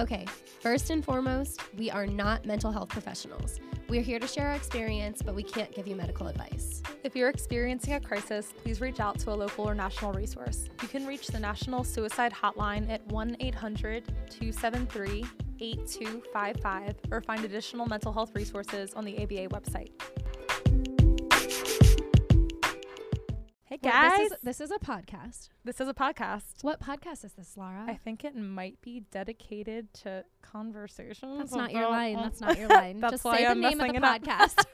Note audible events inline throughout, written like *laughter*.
Okay, first and foremost, we are not mental health professionals. We're here to share our experience, but we can't give you medical advice. If you're experiencing a crisis, please reach out to a local or national resource. You can reach the National Suicide Hotline at 1 800 273 8255 or find additional mental health resources on the ABA website. Guys, this, is, this is a podcast. this is a podcast. What podcast is this, Laura? I think it might be dedicated to conversations. That's not your line. That's not your *laughs* line. Just say the I'm name of the podcast.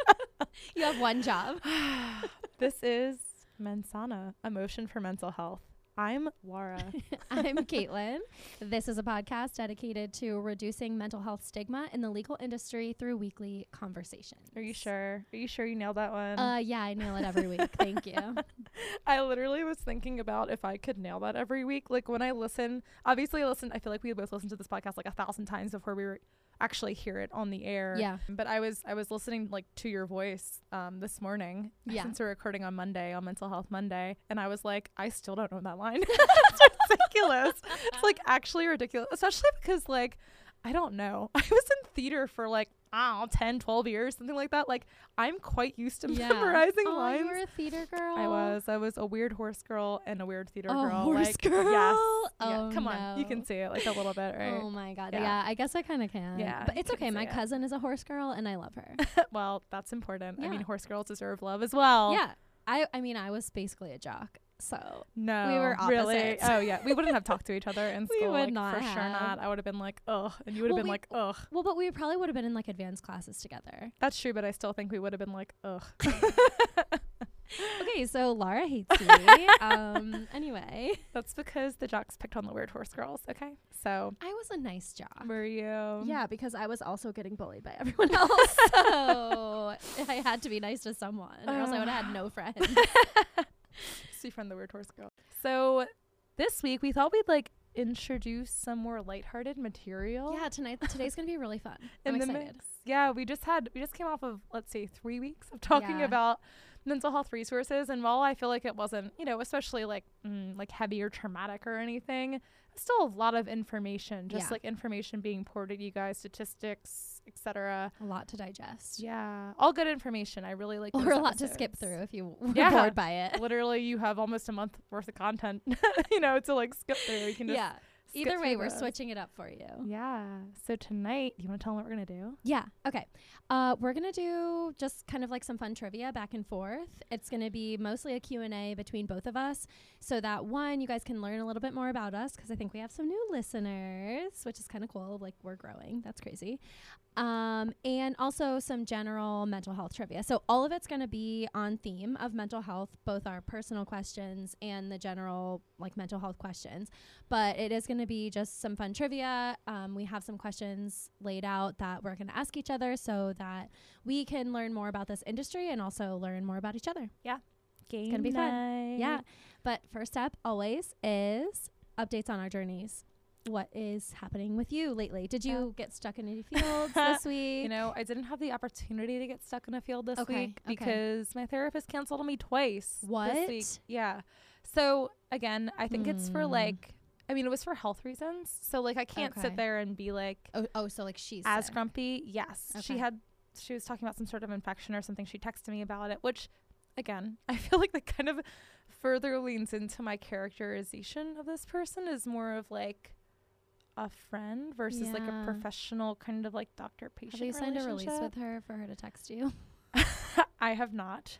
*laughs* you have one job. *sighs* this is Mensana, Emotion for Mental Health. I'm Laura. *laughs* I'm Caitlin. This is a podcast dedicated to reducing mental health stigma in the legal industry through weekly conversations. Are you sure? Are you sure you nailed that one? Uh, yeah, I nail it every week. *laughs* Thank you. *laughs* I literally was thinking about if I could nail that every week. Like when I listen, obviously I listen. I feel like we both listened to this podcast like a thousand times before we were actually hear it on the air. Yeah. But I was I was listening like to your voice um this morning *laughs* Yeah. since we're recording on Monday on Mental Health Monday, and I was like, I still don't know that line. *laughs* *laughs* it's ridiculous. it's like actually ridiculous, especially because like I don't know. I was in theater for like I don't know, 10, 12 years, something like that. Like I'm quite used to *laughs* Yeah. memorizing oh, lines. you were a theater girl. I was. I was a weird horse girl and a weird theater A girl. horse like, *laughs* girl? Yes. Oh, yeah. Come on. You can see it like a little bit, right? Oh my god. Yeah. Yeah, I guess I kind of can. Yeah, But it's okay. My cousin is a horse girl and I love her. *laughs* well, that's important. I mean, horse girls deserve love as well. yeah. I I mean, I was basically a jock. So, No. We were really. Oh yeah. We wouldn't have talked to each other in *laughs* school. We would like, not for sure not. I would have been like, ugh, and you would have Well, been we- like, ugh. well, but we probably would have been in like advanced classes together. That's true, but I still think we would have been like, ugh. *laughs* *laughs* Okay, so Laura hates me. um, anyway, That's because the jocks picked on the weird horse girls. Okay. So I was a nice jock. were you? Yeah, because I was also getting bullied by everyone else. so I had to be nice to someone, or else I would have had no friends. So you friend the weird horse girl. So this week we thought we'd like introduce some more lighthearted material. yeah, tonight *laughs* today's gonna be really fun. in I'm excited. mix. Yeah, we just had we just came off of let's say three weeks of talking Yeah. about mental health resources, and while I feel like it wasn't you know especially like mm, like heavy or traumatic or anything, still a lot of information, just Yeah. like information being poured at you guys, statistics, etc. A lot to digest. Yeah, all good information. I really like. Or a lot to skip through if you were Yeah. bored by it. Literally, you have almost a month worth of content, *laughs* you know, to like skip through. You can just Yeah. Either way, we're those. switching it up for you. Yeah. So tonight, you want to tell them what we're gonna do? Yeah. Okay. Uh, we're gonna do just kind of like some fun trivia back and forth. It's gonna be mostly a Q and A between both of us, so that one, you guys can learn a little bit more about us because I think we have some new listeners, which is kind of cool. Like we're growing. That's crazy. Um, and also some general mental health trivia. So all of it's gonna be on theme of mental health, both our personal questions and the general like mental health questions but it is going to be just some fun trivia. Um, we have some questions laid out that we're going to ask each other so that we can learn more about this industry and also learn more about each other. Yeah. Game gonna be fun. Yeah. But first up, always is updates on our journeys. What is happening with you lately? Did you get stuck in any fields this *laughs* week? You know, I didn't have the opportunity to get stuck in a field this Okay, week okay. because my therapist canceled me twice. This What? week. Yeah. So again, I think it's for Hmm. like, I mean, it was for health reasons. So like, I can't Okay. sit there and be like oh, oh, so like she's as sick. grumpy. Yes, she Okay. had. She was talking about some sort of infection or something. She texted me about it, which, again, *laughs* I feel like that kind of further leans into my characterization of this person is more of like a friend versus like a Yeah. professional kind of like doctor patient. Have you signed a release with her for her to text you? I have not.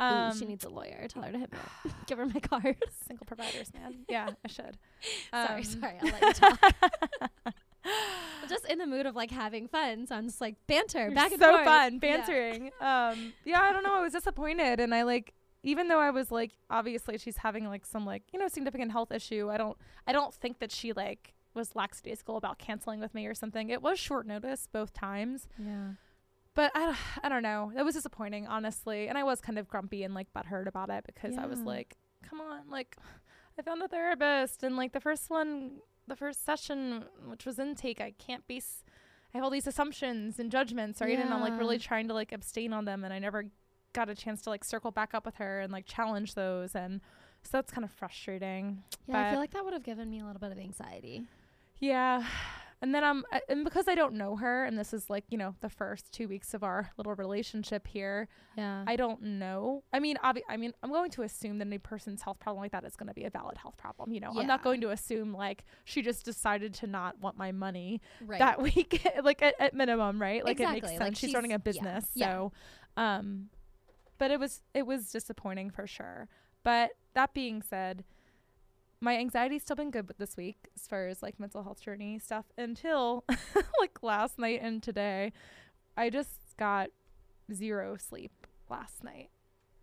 Ooh, Um, she needs a lawyer. Tell her to hit me up. *sighs* *laughs* Give her my card. *laughs* single providers, man. Yeah, I should. *laughs* sorry, Um, sorry. I'll let you talk. I'm just in the mood of like having fun, so I'm just like banter You're back and so forth. fun Yeah. bantering. um, yeah, I don't know. I was disappointed, and I like even though I was like obviously she's having like some like you know significant health issue. I don't I don't think that she like was lackadaisical about canceling with me or something. It was short notice both times, Yeah. But I don't, *sighs* I don't know. That was disappointing, honestly, and I was kind of grumpy and like butthurt about it because I was like, come on, like *sighs* I found a therapist, and like the first one, the first session, which was intake, I can't be. S- I have all these assumptions and judgments, right? And I'm like really trying to like abstain on them, and I never got a chance to like circle back up with her and like challenge those, and so that's kind of frustrating. Yeah, I feel like that would have given me a little bit of anxiety. Yeah. And then I'm, and because I don't know her, and this is like, you know, the first two weeks of our little relationship here, Yeah. I don't know. I mean, obvi- I mean, I'm going to assume that any person's health problem like that is going to be a valid health problem. You know, I'm not going to assume like she just decided to not want my money right. that *laughs* week, like at, at minimum, right? Like it makes Exactly, sense. like, she's, running a she's- yeah, business, yeah. so, um, but it was it was disappointing for sure. But that being said, my anxiety's still been good this week as far as like mental health journey stuff until *laughs* like last night and today. I just got zero sleep last night.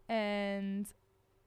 And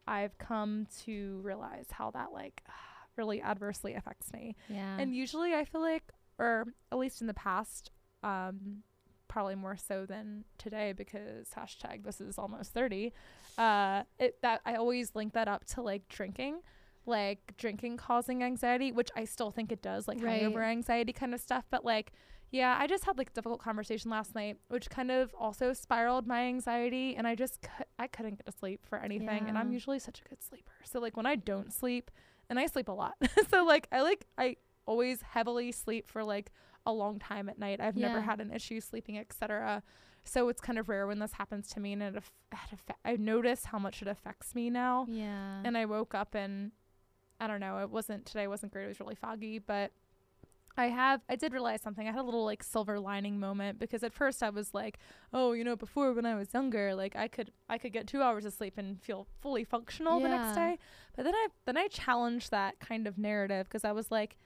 I've come to realize how that like *sighs* really adversely affects me. yeah. And usually I feel like or at least in the past, um probably more so than today because hashtag this is almost 30 uh it that i always link that up to like drinking like drinking causing anxiety which i still think it does like Right. hangover anxiety kind of stuff but like yeah i just had like a difficult conversation last night which kind of also spiraled my anxiety and i just cou- i couldn't get to sleep for anything and i'm usually such a good sleeper so like when i don't sleep and i sleep a lot *laughs* so like i like i always heavily sleep for like a long time at night. I've never had an issue sleeping, etc. So it's kind of rare when this happens to me, and it, aff- it affe- I notice how much it affects me now. yeah. And I woke up and I don't know. It wasn't today. wasn't great. It was really foggy, but I have I did realize something. I had a little like silver lining moment because at first I was like, oh, you know, before when I was younger, like I could I could get two hours of sleep and feel fully functional the next day. But then I then I challenged that kind of narrative because I was like,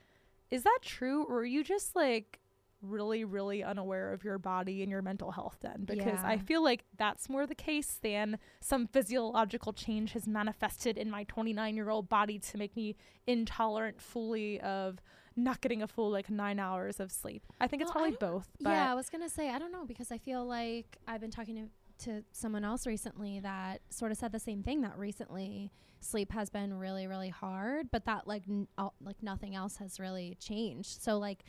is that true or are you just like really really unaware of your body and your mental health then because i feel like that's more the case than some physiological change has manifested in my 29 year old body to make me intolerant fully of not getting a full like nine hours of sleep i think it's Well, I probably both but yeah, I was gonna say I don't know because I feel like I've been talking to to someone else recently that sort of said the same thing that recently sleep has been really really hard, but that like n- all, like nothing else has really changed. So like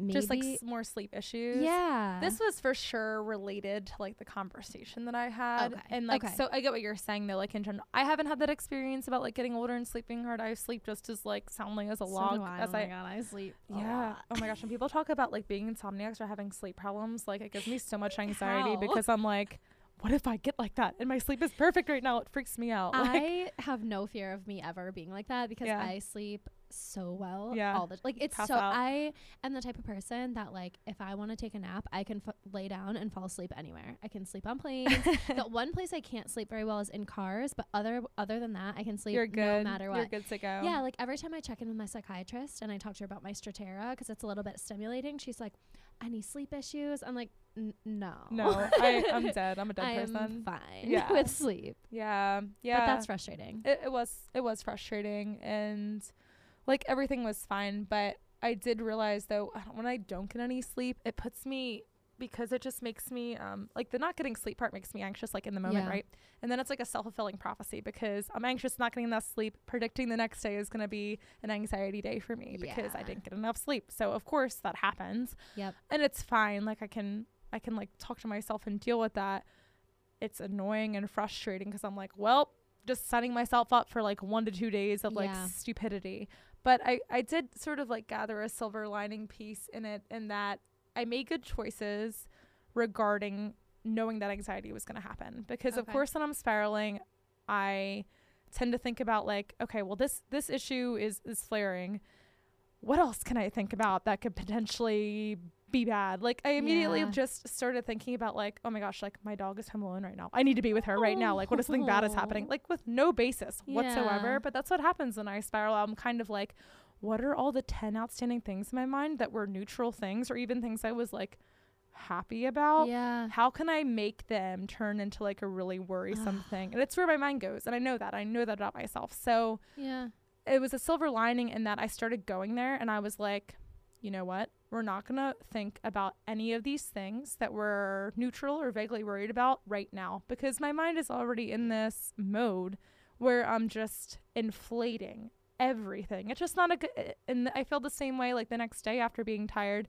maybe just like s- more sleep issues yeah, this was for sure related to like the conversation that I had. Okay, And like okay. so I get what you're saying though, like in general. I haven't had that experience about like getting older and sleeping hard. I sleep just as like soundly as a So log I. as oh my I god, I sleep. Yeah. Oh my gosh. When people talk about like being insomniacs or having sleep problems, like it gives me so much anxiety How? because I'm like, what if I get like that and my sleep is perfect right now? It freaks me out. *laughs* Like, I have no fear of me ever being like that because Yeah. I sleep so well Yeah. all the like it's Pass so out. I am the type of person that like if I want to take a nap I can f- lay down and fall asleep anywhere I can sleep on planes *laughs* the one place I can't sleep very well is in cars but other other than that I can sleep you're good. no matter what You're good to go. yeah like every time I check in with my psychiatrist and I talk to her about my Strattera because it's a little bit stimulating she's like any sleep issues I'm like "N- no No, *laughs* I, I'm dead. I'm a dead I am person. fine Yeah. *laughs* with sleep Yeah. Yeah. but that's frustrating it, it was it was frustrating and like everything was fine but i did realize though when i don't get any sleep it puts me because it just makes me um like the not getting sleep part makes me anxious like in the moment Yeah. right? And then it's like a self-fulfilling prophecy because i'm anxious not getting enough sleep. Predicting the next day is going to be an anxiety day for me because i didn't get enough sleep. So of course that happens. Yep. and it's fine. Like i can i can like talk to myself and deal with that. It's annoying and frustrating because i'm like well just setting myself up for like one to two days of like Yeah. stupidity but i i did sort of like gather a silver lining piece in it in that i made good choices regarding knowing that anxiety was going to happen because of course when i'm spiraling i tend to think about like okay well this this issue is is flaring. What else can i think about that could potentially be bad like i immediately Yeah. just started thinking about like oh my gosh like my dog is home alone right now i need to be with her right now like what if something bad is happening Oh. like with no basis Yeah. whatsoever but that's what happens when i spiral i'm kind of like what are all the 10 outstanding things in my mind that were neutral things or even things i was like happy about yeah how can I make them turn into like a really worrisome *sighs* thing? And it's where my mind goes. And I know that. I know that about myself. So yeah it was a silver lining in that I started going there and I was like, you know what? We're not going to think about any of these things that we're neutral or vaguely worried about right now because my mind is already in this mode where I'm just inflating everything. It's just not a good, and I feel the same way like the next day after being tired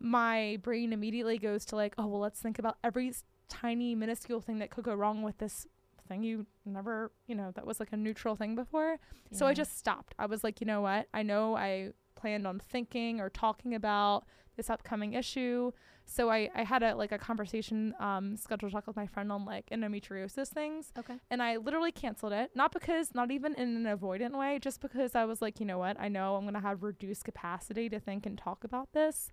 my brain immediately goes to like, oh well, let's think about every tiny minuscule thing that could go wrong with this thing you never, you know, that was like a neutral thing before. So I just stopped. I was like, you know what? I know I planned on thinking or talking about this upcoming issue. So I, I had a like a conversation um scheduled talk with my friend on like endometriosis things Okay. and I literally canceled it. Not because not even in an avoidant way, just because I was like, you know what? I know I'm gonna have reduced capacity to think and talk about this.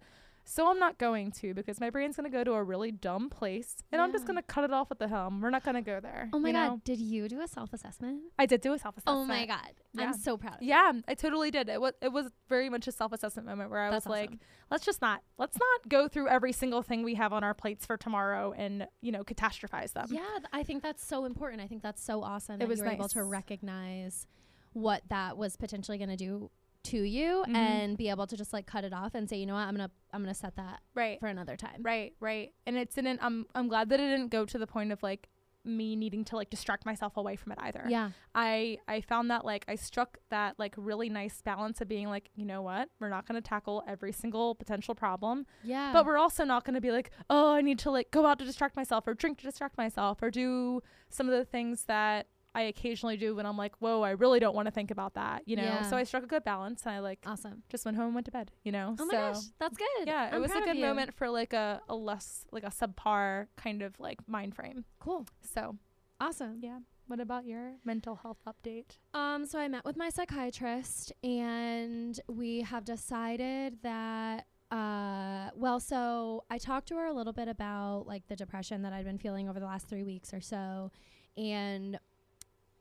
So I'm not going to because my brain's gonna go to a really dumb place and I'm just gonna cut it off at the helm. We're not gonna go there. Oh my god, know? did you do a self assessment? I did do a self assessment. Oh my god. Yeah. I'm so proud of you. Yeah, I totally did. It was it was very much a self assessment moment where I That's was like, let's just not let's not go through every single thing we have on our plates for tomorrow and you know catastrophize them. Yeah, th- I think that's so important. I think that's so awesome It that was you were able to recognize what that was potentially going to do to you Mhm. and be able to just like cut it off and say, you know what, I'm gonna I'm gonna set that Right. for another time. Right, right. And it didn't I'm I'm glad that it didn't go to the point of like me needing to like distract myself away from it either. Yeah. I I found that like I struck that like really nice balance of being like, you know what? We're not going to tackle every single potential problem, Yeah. but we're also not going to be like, "Oh, I need to like go out to distract myself or drink to distract myself or do some of the things that I occasionally do when I'm like, "Whoa, I really don't want to think about that," you know. Yeah. So I struck a good balance and I like awesome. just went home and went to bed, you know. Oh my gosh, that's good. yeah, it I'm was a good moment for like a, a less like a subpar kind of like mind frame. Cool. So Awesome. yeah. What about your mental health update? Um, so I met with my psychiatrist and we have decided that uh well so I talked to her a little bit about like the depression that I'd been feeling over the last 3 weeks or so and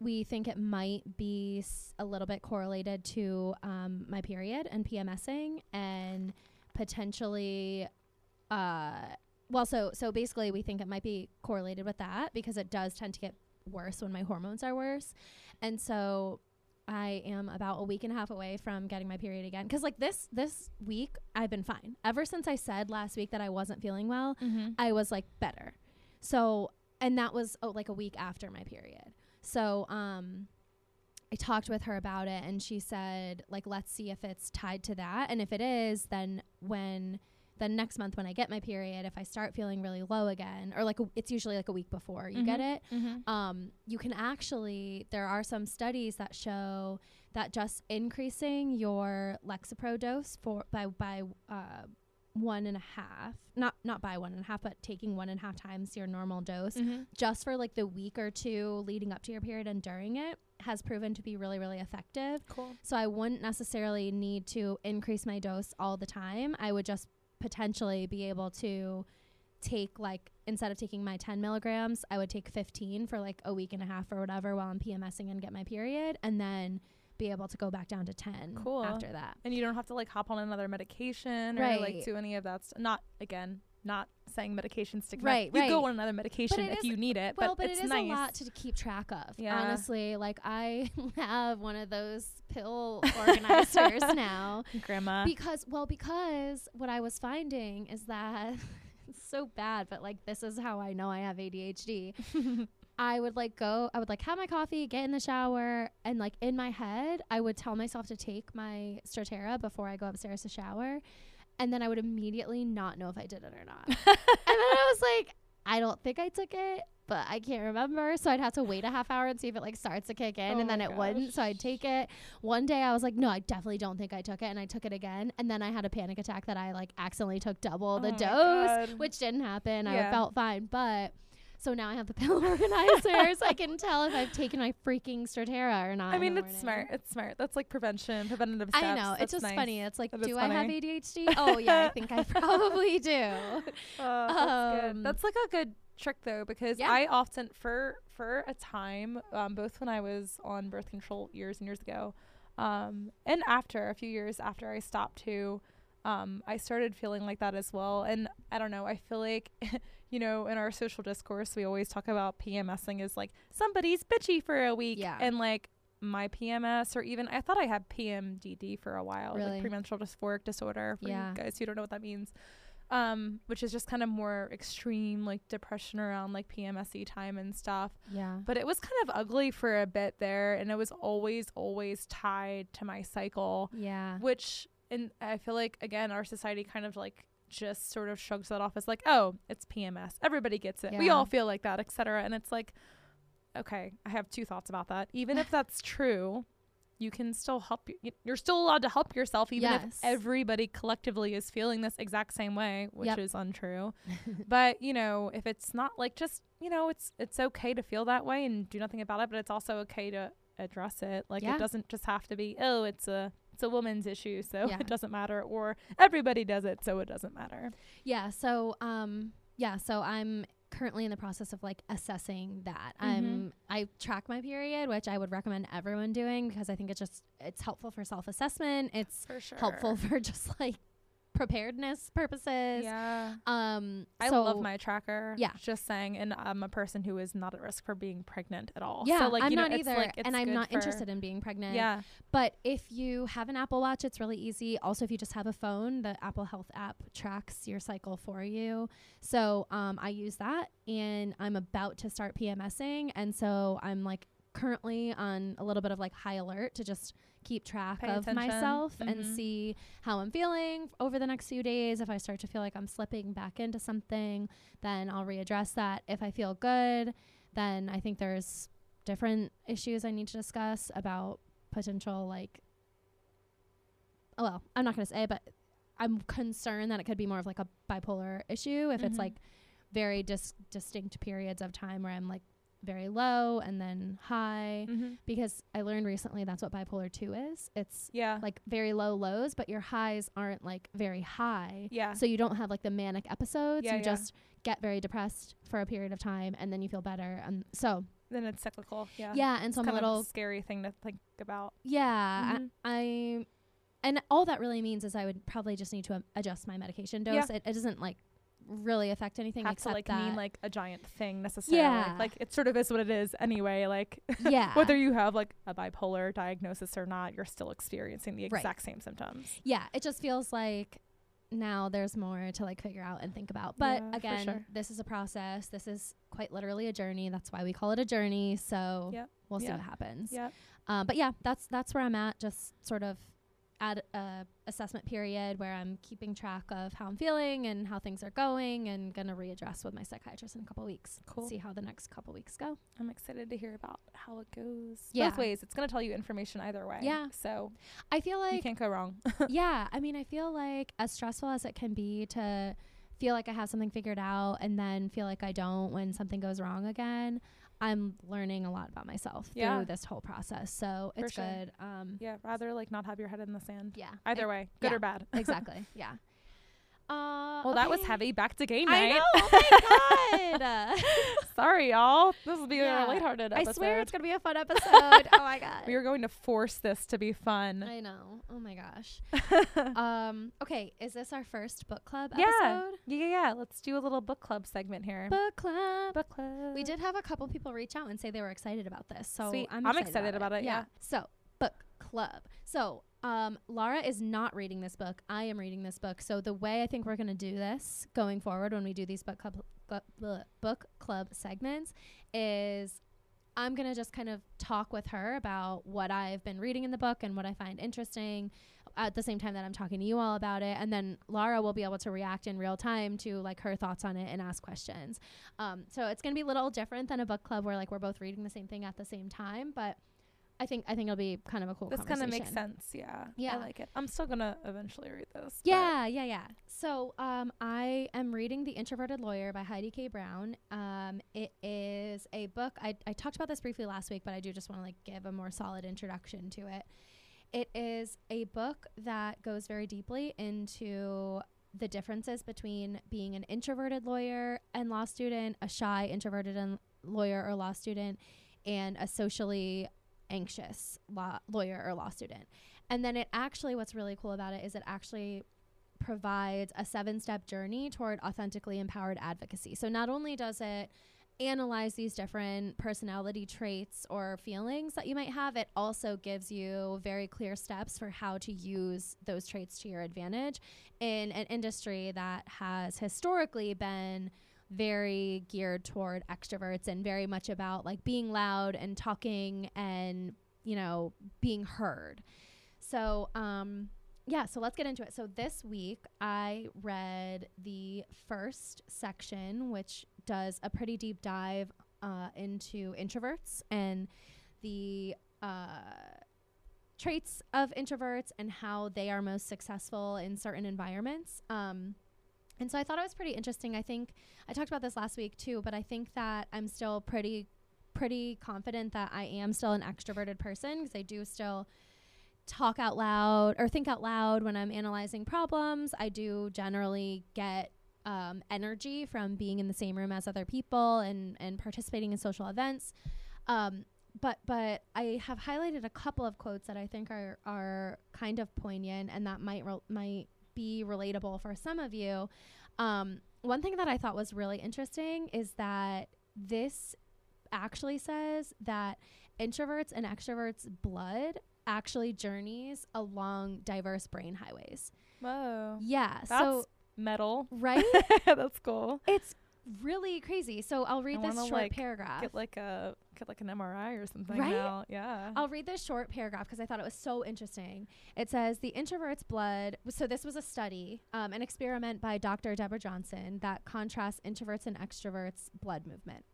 we think it might be s- a little bit correlated to um, my period and PMSing and potentially uh well so so basically we think it might be correlated with that because it does tend to get worse when my hormones are worse and so I am about a week and a half away from getting my period again cuz like this this week I've been fine ever since I said last week that I wasn't feeling well Mm-hmm. I was like better. So, and that was oh, like a week after my period. So, um, I talked with her about it and she said, like, let's see if it's tied to that. And if it is, then when, then next month when I get my period, if I start feeling really low again, or like a, it's usually like a week before you get it, Mm-hmm. um, you can actually there are some studies that show that just increasing your Lexapro dose for by by uh, one and a half not not by one and a half but taking one and a half times your normal dose Mm-hmm. just for like the week or two leading up to your period and during it has proven to be really really effective Cool. so I wouldn't necessarily need to increase my dose all the time. I would just potentially be able to take like instead of taking my 10 milligrams, I would take 15 for like a week and a half or whatever while I'm PMSing and get my period, and then be able to go back down to 10 Cool. after that. And you don't have to like hop on another medication or Right. like do any of that. St- not again, not saying medications to Right, You right. go on another medication if is- you need it. Well, but, but, it's it is nice. a lot to keep track of. Yeah. Honestly, like I *laughs* have one of those pill *laughs* organizers now. Grandma. because well because what i was finding is that *laughs* it's so bad but like this is how i know i have adhd i would like go i would like have my coffee get in the shower and like in my head i would tell myself to take my Strattera before i go upstairs to shower and then i would immediately not know if i did it or not *laughs* and then i was like i don't think i took it but I can't remember. So I'd have to wait a half hour and see if it like starts to kick in Oh and then oh my it wouldn't. So I'd take it. One day I was like, no, I definitely don't think I took it. And I took it again. And then I had a panic attack that I like accidentally took double the Oh dose, which didn't happen. I felt fine. But so now I have the *laughs* pill organizer so I can tell if I've taken my freaking Strattera or not. I mean, it's smart. It's smart. That's like prevention, preventative steps. I know. It's just nice. funny. It's like, That do I have. ADHD? *laughs* oh, yeah, I think I probably do. *laughs* Oh, that's Um, good. That's like a good trick though, because Yeah. I often for for a time, um, both when I was on birth control years and years ago, um, and after a few years after I stopped too, um, I started feeling like that as well. And I don't know. I feel like. *laughs* You know, in our social discourse, we always talk about PMSing as like somebody's bitchy for a week, Yeah. and like my PMS, or even I thought I had PMDD for a while, Really? like premenstrual dysphoric disorder. For Yeah. you guys who don't know what that means, um, which is just kind of more extreme, like depression around like PMSE time and stuff. Yeah. But it was kind of ugly for a bit there, and it was always, always tied to my cycle, Yeah. which, and I feel like again, our society kind of like just sort of shrugs that off as like, oh, it's PMS. Everybody gets it. We all feel like that, etc. And it's like, okay, I have two thoughts about that. Even if *laughs* that's true, you can still help you. You're still allowed to help yourself, even Yes. if everybody collectively is feeling this exact same way, which Yep. is untrue. *laughs* but you know, if it's not like just you know, it's it's okay to feel that way and do nothing about it, but it's also okay to address it. Like Yeah. it doesn't just have to be oh, it's a it's a woman's issue, so *laughs* Yeah. it doesn't matter, or everybody does it, so it doesn't matter. Yeah. So, um, yeah. So I'm currently in the process of like assessing that. Mhm. I'm I track my period, which I would recommend everyone doing because I think it's just it's helpful for self assessment. It's For sure. helpful *laughs* for just like preparedness purposes. Yeah. Um, I so- love my tracker. Yeah. Just saying, and I'm a person who is not at risk for being pregnant at all. Yeah, so like I'm you know, not it's either, like, it's and I'm not interested in being pregnant. Yeah. But if you have an Apple Watch, it's really easy. Also, if you just have a phone, the Apple Health app tracks your cycle for you. So um, I use that, and I'm about to start PMSing, and so I'm like currently on a little bit of like high alert to just keep track Pay of attention. myself and Mhm. see how I'm feeling over the next few days. If I start to feel like I'm slipping back into something, then I'll readdress that. If I feel good, then I think there's different issues I need to discuss about potential like oh well, I'm not going to say but I'm concerned that it could be more of like a bipolar issue if it's Mhm. like very dis- distinct periods of time where I'm like very low and then high Mhm. because I learned recently that's what bipolar 2 is. It's Yeah. like very low lows but your highs aren't like very high. yeah. So you don't have like the manic episodes. Yeah, you yeah. just get very depressed for a period of time and then you feel better. And so then it's cyclical. Yeah. yeah, and It's so I'm a little of a scary thing to think about. yeah. Mhm. I, I and all that really means is I would probably just need to um, adjust my medication dose. Yeah. It, it doesn't like really affect anything Have except to like that mean like a giant thing necessarily. Yeah. Like it sort of is what it is anyway. Like *laughs* yeah whether you have like a bipolar diagnosis or not, you're still experiencing the Right. exact same symptoms. yeah it just feels like now there's more to like figure out and think about but Yeah, again sure. this is a process this is quite literally a journey that's why we call it a journey so Yep. we'll see what happens Yeah. Uh, but yeah, that's that's where I'm at. Just sort of at a assessment period where I'm keeping track of how I'm feeling and how things are going, and gonna readdress with my psychiatrist in a couple weeks. Cool. See how the next couple weeks go. I'm excited to hear about how it goes. Yeah. Both ways. It's gonna tell you information either way. Yeah. So I feel like you can't go wrong. *laughs* yeah. I mean, I feel like as stressful as it can be to feel like I have something figured out and then feel like I don't when something goes wrong again. I'm learning a lot about myself Yeah. through this whole process, so For it's sure. good. Um, yeah. Rather like not have your head in the sand. yeah. Either way, good yeah. or bad. *laughs* exactly. Yeah. Uh, Well, that was heavy. Back to game night. I know. Oh my god. *laughs* Sorry, y'all. This will be Yeah. a lighthearted I swear it's gonna be a fun episode. oh my *laughs* god. we are going to force this to be fun. I know. Oh my gosh. *laughs* um. Okay. Is this our first book club Yeah. episode? Yeah, yeah, yeah. Let's do a little book club segment here. Book club. book club. We did have a couple people reach out and say they were excited about this, so Sweet. I'm I'm excited, excited about it, yeah. So book club. So um, Laura is not reading this book. I am reading this book. So the way I think we're gonna do this going forward when we do these book club bleh, book club segments is I'm gonna just kind of talk with her about what I've been reading in the book and what I find interesting at the same time that I'm talking to you all about it. And then Laura will be able to react in real time to like her thoughts on it and ask questions. Um, so it's gonna be a little different than a book club where like we're both reading the same thing at the same time, but I think I think it'll be kind of a cool. This kind of makes sense. Yeah. Yeah. I like it. I'm still gonna eventually read this. Yeah, yeah, yeah. So um, I am reading The Introverted Lawyer by Heidi K. Brown. Um, it is a book. I, I talked about this briefly last week, but I do just want to like give a more solid introduction to it. It is a book that goes very deeply into the differences between being an introverted lawyer and law student, a shy introverted and lawyer or law student, and a socially anxious law lawyer or law student. And then it actually, what's really cool about it is it actually provides a seven step journey toward authentically empowered advocacy. So not only does it analyze these different personality traits or feelings that you might have, it also gives you very clear steps for how to use those traits to your advantage in an industry that has historically been very geared toward extroverts and very much about like being loud and talking and you know being heard so um yeah so let's get into it so this week i read the first section which does a pretty deep dive uh, into introverts and the uh, traits of introverts and how they are most successful in certain environments. Um, and so I thought it was pretty interesting. I think I talked about this last week too, but I think that I'm still pretty pretty confident that I am still an extroverted person because I do still talk out loud or think out loud when I'm analyzing problems. I do generally get um, energy from being in the same room as other people and and participating in social events. Um, but but I have highlighted a couple of quotes that I think are are kind of poignant and that might might be relatable for some of you. Um, one thing that I thought was really interesting is that this actually says that introverts and extroverts blood actually journeys along diverse brain highways. Whoa. Yeah. That's so metal. right? *laughs* That's cool. it's really crazy. So I'll read I this short like, paragraph. Get like a get like an MRI or something Right? now. Yeah. I'll read this short paragraph because I thought it was so interesting. It says the introvert's blood. So this was a study, um, an experiment by Dr. Debra Johnson that contrasts introverts and extroverts' blood movement.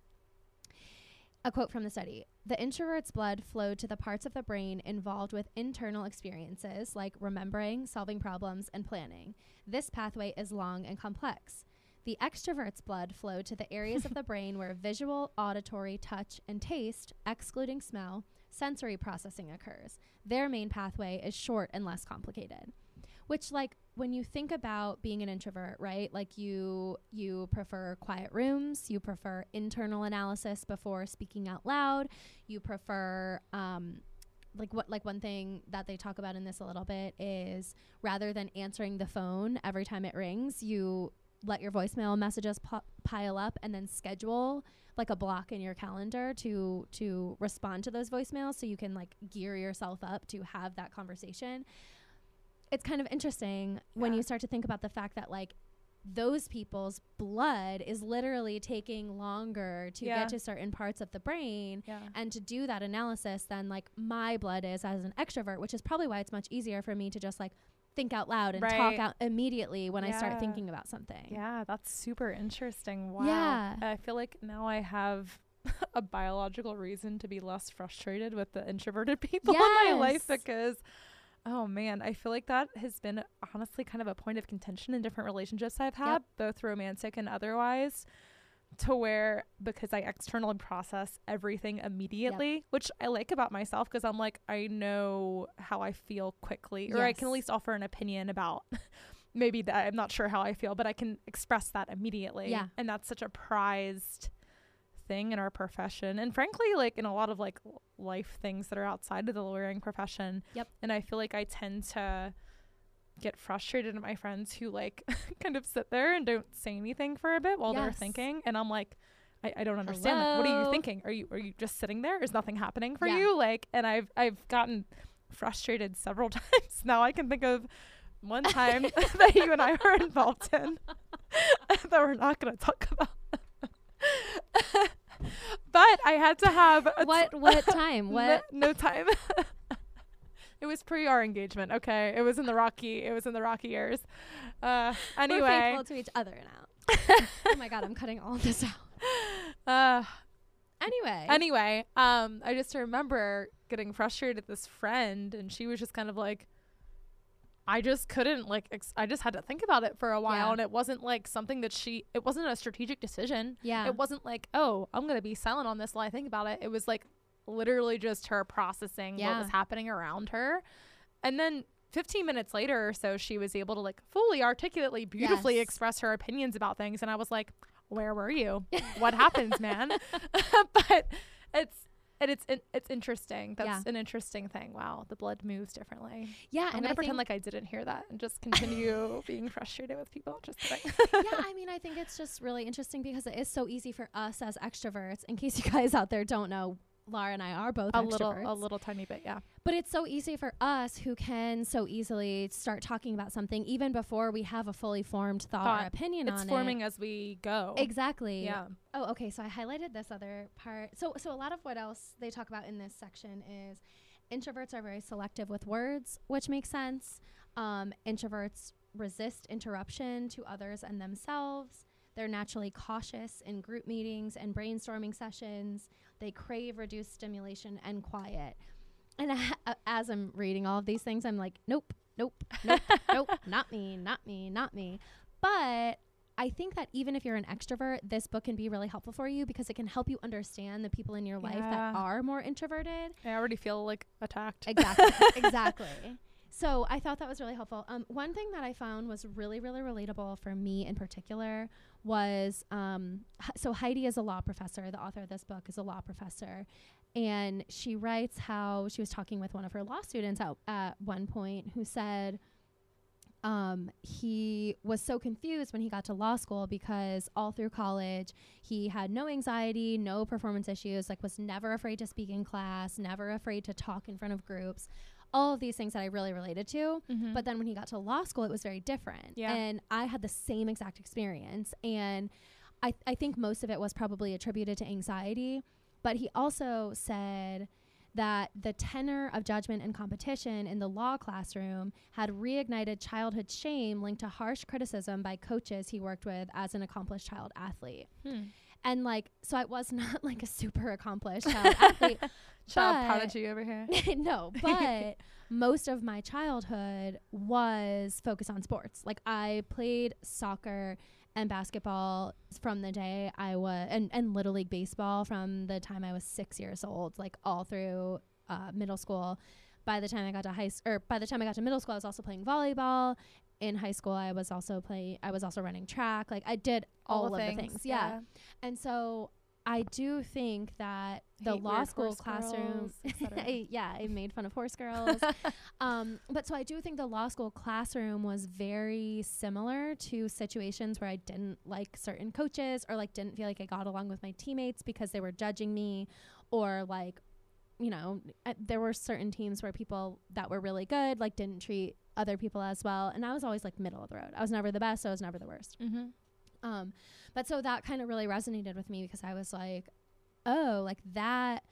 A quote from the study The introvert's blood flowed to the parts of the brain involved with internal experiences like remembering, solving problems, and planning. This pathway is long and complex. The extrovert's blood flowed to the areas of the brain where visual, auditory, touch, and taste, excluding smell, sensory processing occurs. Their main pathway is short and less complicated. Which like when you think about being an introvert, right? Like you you prefer quiet rooms, you prefer internal analysis before speaking out loud, you prefer um like what like one thing that they talk about in this a little bit is rather than answering the phone every time it rings, you let your voicemail messages pi- pile up and then schedule like a block in your calendar to to respond to those voicemails so you can like gear yourself up to have that conversation it's kind of interesting when you start to think about the fact that like those people's blood is literally taking longer to Yeah. get to certain parts of the brain yeah. and to do that analysis than like my blood is as an extrovert which is probably why it's much easier for me to just like think out loud and talk out immediately when i start thinking about something Yeah, that's super interesting. Wow. Yeah. I feel like now I have *laughs* a biological reason to be less frustrated with the introverted *laughs* people in my life because oh man, I feel like that has been honestly kind of a point of contention in different relationships I've had, both romantic and otherwise. To where because I externally process everything immediately, which I like about myself because I'm like I know how I feel quickly, or I can at least offer an opinion about *laughs* maybe that I'm not sure how I feel, but I can express that immediately. Yeah. And that's such a prized thing in our profession. And frankly, like in a lot of like life things that are outside of the lawyering profession. Yep. And I feel like I tend to get frustrated at my friends who like *laughs* kind of sit there and don't say anything for a bit while they're thinking. And I'm like, I, I don't understand. Like, what are you thinking? Are you are you just sitting there? Is nothing happening for Yeah. you? Like and I've I've gotten frustrated several *laughs* times. Now I can think of one *laughs* time that you and I were involved in that we're not going to talk about. but I had to have t- what what time no- what no, time. It was pre our engagement. Okay, it was in the rocky. It was in the rocky years. Uh, we're anyway, faithful to each other now *laughs* oh my god i'm cutting all this out uh, anyway anyway, um, I just remember getting frustrated at this friend, and she was just kind of like, I just couldn't like. Ex- I just had to think about it for a while, Yeah. and it wasn't like something that she. It wasn't a strategic decision. yeah It wasn't like, oh, I'm gonna be silent on this while I think about it. It was like literally just her processing what was happening around her, and then. 15 minutes later or so she was able to like fully articulately beautifully Yes. express her opinions about things. And i was like where were you? *laughs* What happens man? *laughs* *laughs* But it's and it's it's interesting. That's Yeah. an interesting thing. Wow the blood moves differently. Yeah i'm and gonna I pretend like i didn't hear that and just continue being frustrated with people. Just kidding. Yeah i mean i think it's just really interesting because it is so easy for us as extroverts in case you guys out there don't know Laura and I are both a little a little tiny bit yeah But it's so easy for us who can so easily start talking about something even before we have a fully formed thought, or Thought. opinion it's on it. It's forming as we go. Exactly. yeah Oh, okay. So I highlighted this other part. So so a lot of what else they talk about in this section is introverts are very selective with words, which makes sense. Um, introverts resist interruption to others and themselves. They're naturally cautious in group meetings and brainstorming sessions. They crave reduced stimulation and quiet. and *laughs* a- as I'm reading all of these things, I'm like, nope, nope, nope, *laughs* nope, not me, not me, not me. But I think that even if you're an extrovert, this book can be really helpful for you because it can help you understand the people in your life that are more introverted. I already feel like attacked. Exactly. *laughs* exactly. So I thought that was really helpful. Um, one thing that I found was really, really relatable for me in particular was um, so Heidi is a law professor. The author of this book is a law professor. And she writes how she was talking with one of her law students at, at one point who said um, he was so confused when he got to law school because all through college he had no anxiety, no performance issues, like was never afraid to speak in class, never afraid to talk in front of groups. All of these things that I really related to. Mhm. But then when he got to law school, it was very different. Yeah. And I had the same exact experience. And I, I think most of it was probably attributed to anxiety. But he also said that the tenor of judgment and competition in the law classroom had reignited childhood shame linked to harsh criticism by coaches he worked with as an accomplished child athlete. Hmm. And like, so I was *laughs* not like a super accomplished child *laughs* athlete, Child prodigy over here. *laughs* no, but most of my childhood was focused on sports. Like I played soccer and basketball from the day I was, and, and little league baseball from the time I was six years old, like all through uh, middle school. By the time I got to high school, or by the time I got to middle school, I was also playing volleyball. In high school, I was also playing. I was also running track. Like I did all, of the things. Yeah. And so I do think that the Hate law school classroom, girls. *laughs* I- yeah, I made fun of horse *laughs* girls. um, but so I do think the law school classroom was very similar to situations where I didn't like certain coaches or like didn't feel like I got along with my teammates because they were judging me or like you know, uh, there were certain teams where people that were really good like didn't treat other people as well, and I was always like middle of the road. I was never the best, so I was never the worst. mm-hmm. Um, but so that kind of really resonated with me because I was like, oh, like that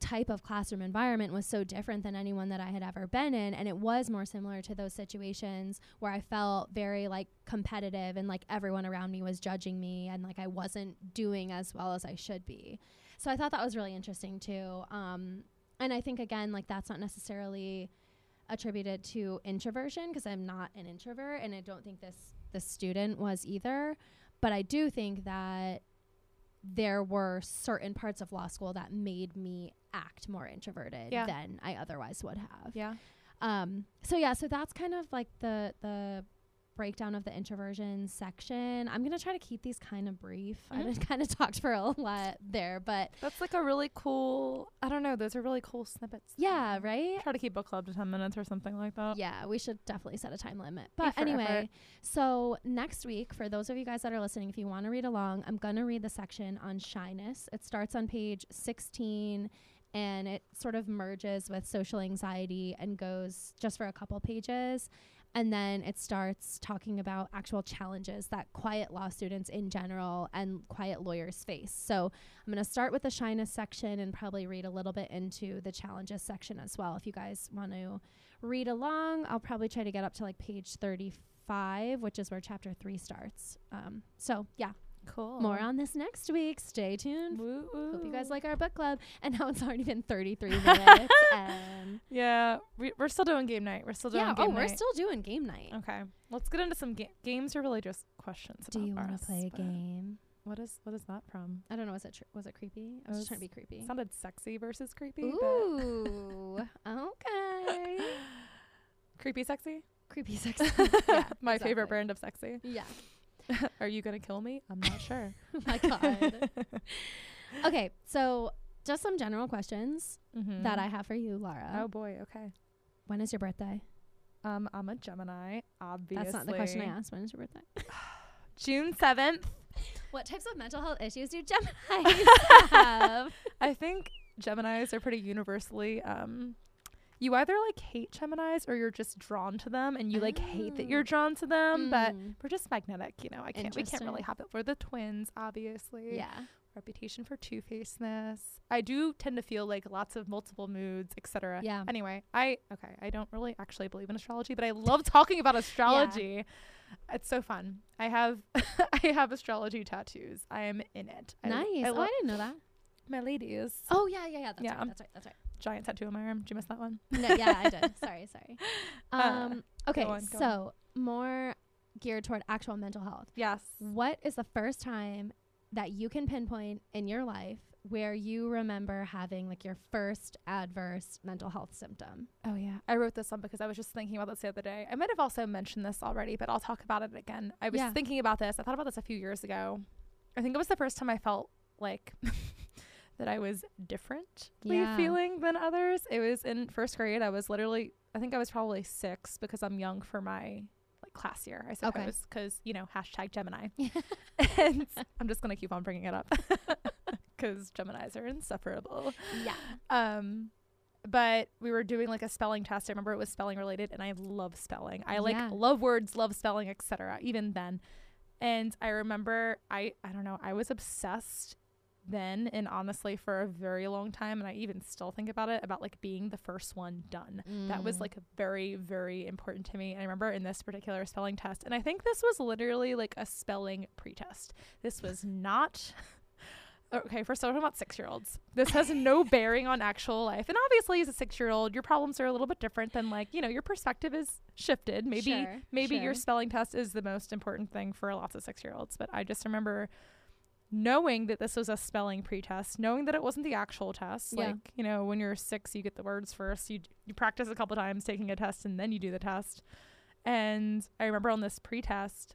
type of classroom environment was so different than anyone that I had ever been in. And it was more similar to those situations where I felt very like competitive and like everyone around me was judging me and like I wasn't doing as well as I should be. So I thought that was really interesting too. Um, and I think again, like that's not necessarily attributed to introversion because I'm not an introvert and I don't think this the student was either. But I do think that there were certain parts of law school that made me act more introverted Yeah. than I otherwise would have. Yeah. Um, so yeah, so that's kind of like the the breakdown of the introversion section. I'm gonna try to keep these kind of brief. Mhm. I've *laughs* kind of talked for a lot there, but That's like a really cool. I don't know. Those are really cool snippets. yeah, right. Try to keep book club to ten minutes or something like that. Yeah, we should definitely set a time limit. But anyway, effort. so next week, for those of you guys that are listening, if you want to read along, I'm going to read the section on shyness. It starts on page 16 and it sort of merges with social anxiety and goes just for a couple pages. And then it starts talking about actual challenges that quiet law students in general and quiet lawyers face. So I'm going to start with the shyness section and probably read a little bit into the challenges section as well. If you guys want to read along, I'll probably try to get up to like page 35, which is where chapter three starts. Um, so yeah, Cool. more on this next week. Stay tuned. Woo Hope you guys like our book club. And now it's already been 33 *laughs* minutes. and *laughs* Yeah, we, we're still doing game night. We're still doing yeah, game oh, we're still doing game night. okay, let's get into some ga- games. Are really just questions. Do you want to play a game? What is what is that from? I don't know. Was it tr- was it creepy? I was just trying to be creepy. Sounded sexy versus creepy. Ooh, *laughs* okay. Creepy sexy. creepy sexy. Yeah, My exactly. favorite brand of sexy. Yeah. *laughs* Are you gonna kill me? I'm not sure. *laughs* Oh my god. *laughs* okay, so just some general questions Mhm. that I have for you, Laura. Oh boy. Okay. When is your birthday? Um, I'm a Gemini. Obviously. That's not the question I asked. When is your birthday? *sighs* June seventh. What types of mental health issues do Geminis have? I think Geminis are pretty universally um you either like hate Geminis or you're just drawn to them and you like hate that Oh. you're drawn to them, but Mm, we're just magnetic, you know. I can't we can't really have it. We're the twins, obviously. yeah. Reputation for two-facedness. I do tend to feel like lots of multiple moods, etc. Yeah. Anyway, I okay, I don't really actually believe in astrology, but I love *laughs* talking about astrology. Yeah. It's so fun. I have *laughs* I have astrology tattoos. I am in it. I- nice. I oh, lo- I didn't know that. my ladies. Oh yeah, yeah, yeah. That's Yeah. right. That's right. That's right. Giant tattoo on my arm. Did you miss that one? no, yeah, I did. *laughs* Sorry, sorry. Uh, Um, okay, on, go so more geared toward actual mental health. Yes. What is the first time that you can pinpoint in your life where you remember having like your first adverse mental health symptom? Oh yeah. I wrote this one because I was just thinking about this the other day. I might have also mentioned this already, but I'll talk about it again. I was Yeah. thinking about this. I thought about this a few years ago. I think it was the first time I felt like *laughs* that I was differently Yeah. feeling than others. It was in first grade. I was literally I think I was probably 6 because I'm young for my like class year, I Okay. suppose, cuz you know, hashtag Gemini. *laughs* and I'm just going to keep on bringing it up *laughs* cuz Geminis are insufferable. yeah. Um, but we were doing like a spelling test. I remember it was spelling related, and I love spelling. I like Yeah. love words, love spelling, etc. Even then, and I remember I I don't know I was obsessed then and honestly for a very long time, and I even still think about it about like being the first one done. That was Mm. like very very important to me. And I remember in this particular spelling test, and I think this was literally like a spelling pretest. This was not *laughs* okay for so we're talking about six year olds this has no *laughs* bearing on actual life and obviously as a six year old your problems are a little bit different than like you know your perspective is shifted maybe Sure, maybe your spelling test is the most important thing for lots of six year olds but i just remember knowing that this was a spelling pretest knowing that it wasn't the actual test Yeah. like you know when you're six you get the words first you you practice a couple times taking a test and then you do the test and i remember on this pretest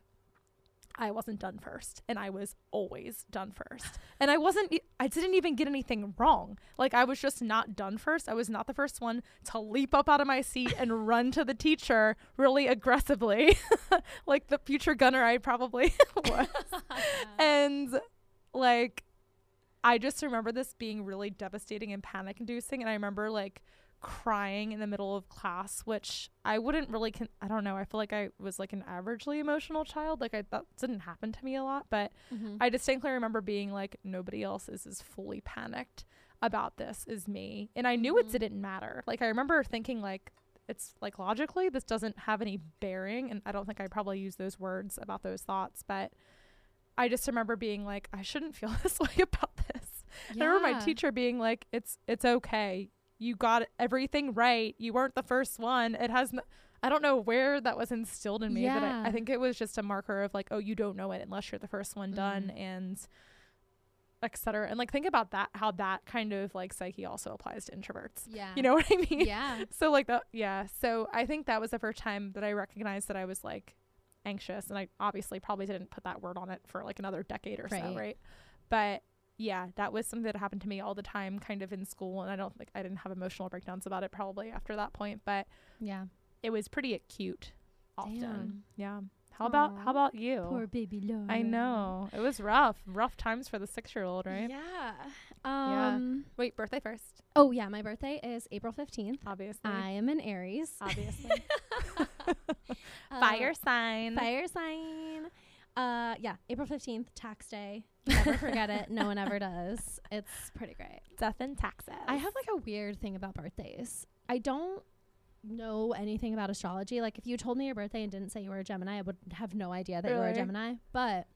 I wasn't done first and I was always done first. *laughs* And I wasn't I didn't even get anything wrong. Like I was just not done first. I was not the first one to leap up out of my seat and *laughs* run to the teacher really aggressively *laughs* like the future gunner I probably was. And like I just remember this being really devastating and panic inducing and I remember like crying in the middle of class which I wouldn't really con- I don't know I feel like I was like an averagely emotional child like I that didn't happen to me a lot but Mhm. I distinctly remember being like nobody else is as fully panicked about this as me and I knew Mhm. it didn't matter like I remember thinking like it's like logically this doesn't have any bearing and I don't think I probably use those words about those thoughts but I just remember being like I shouldn't feel *laughs* this way about this I remember my teacher being like, "It's it's okay. You got everything right. You weren't the first one. It has." I don't know where that was instilled in me, but I, I think it was just a marker of like, oh, you don't know it unless you're the first one done, Mhm. and et cetera. And like, think about that, how that kind of like psyche also applies to introverts. Yeah. You know what I mean? Yeah. *laughs* So like that, yeah. So I think that was the first time that I recognized that I was like anxious, and I obviously probably didn't put that word on it for like another decade or so, Right. right? But yeah, that was something that happened to me all the time, kind of in school, and I don't think I didn't have emotional breakdowns about it probably after that point, but Yeah. it was pretty acute often. Damn. Yeah. How about how about you? Poor baby Laura. I know it was rough, rough times for the six-year-old, right? Yeah. Yeah. Um. Wait, birthday first, Oh yeah, my birthday is April fifteenth. obviously. I am an Aries. obviously. *laughs* *laughs* Uh, Fire sign. Fire sign. Uh, yeah, April fifteenth, tax day. Never forget it. No one ever *laughs* does. It's pretty great. Death and taxes. I have like a weird thing about birthdays. I don't know anything about astrology. Like if you told me your birthday and didn't say you were a Gemini, I would have no idea that you were a Really? Gemini. But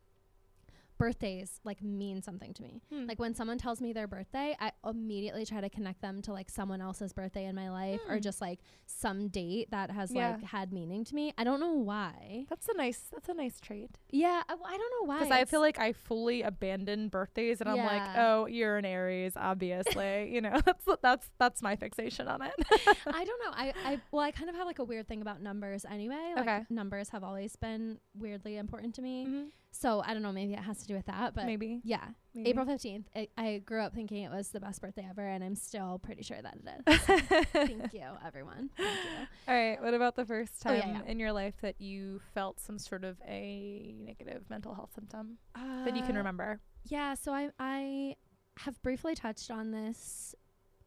birthdays like mean something to me. Hmm. Like when someone tells me their birthday, I immediately try to connect them to like someone else's birthday in my life or Hmm. just like some date that has Yeah. like had meaning to me. I don't know why. That's a nice. That's a nice trait. Yeah, I, I don't know why. Because I feel like I fully abandon birthdays, and I'm like, oh, you're an Aries, obviously. *laughs* you know, *laughs* that's that's that's my fixation on it. *laughs* I don't know. I, I well, I kind of have like a weird thing about numbers anyway. Like Okay. numbers have always been weirdly important to me. Mhm. So I don't know. Maybe it has to do with that. But Maybe. yeah, maybe. April fifteenth. I, I grew up thinking it was the best birthday ever, and I'm still pretty sure that it is. *laughs* Thank you, everyone. Thank you. *laughs* All right. What about the first Oh, time yeah, yeah. in your life that you felt some sort of a negative mental health symptom that you can Uh, remember? Yeah, so I I have briefly touched on this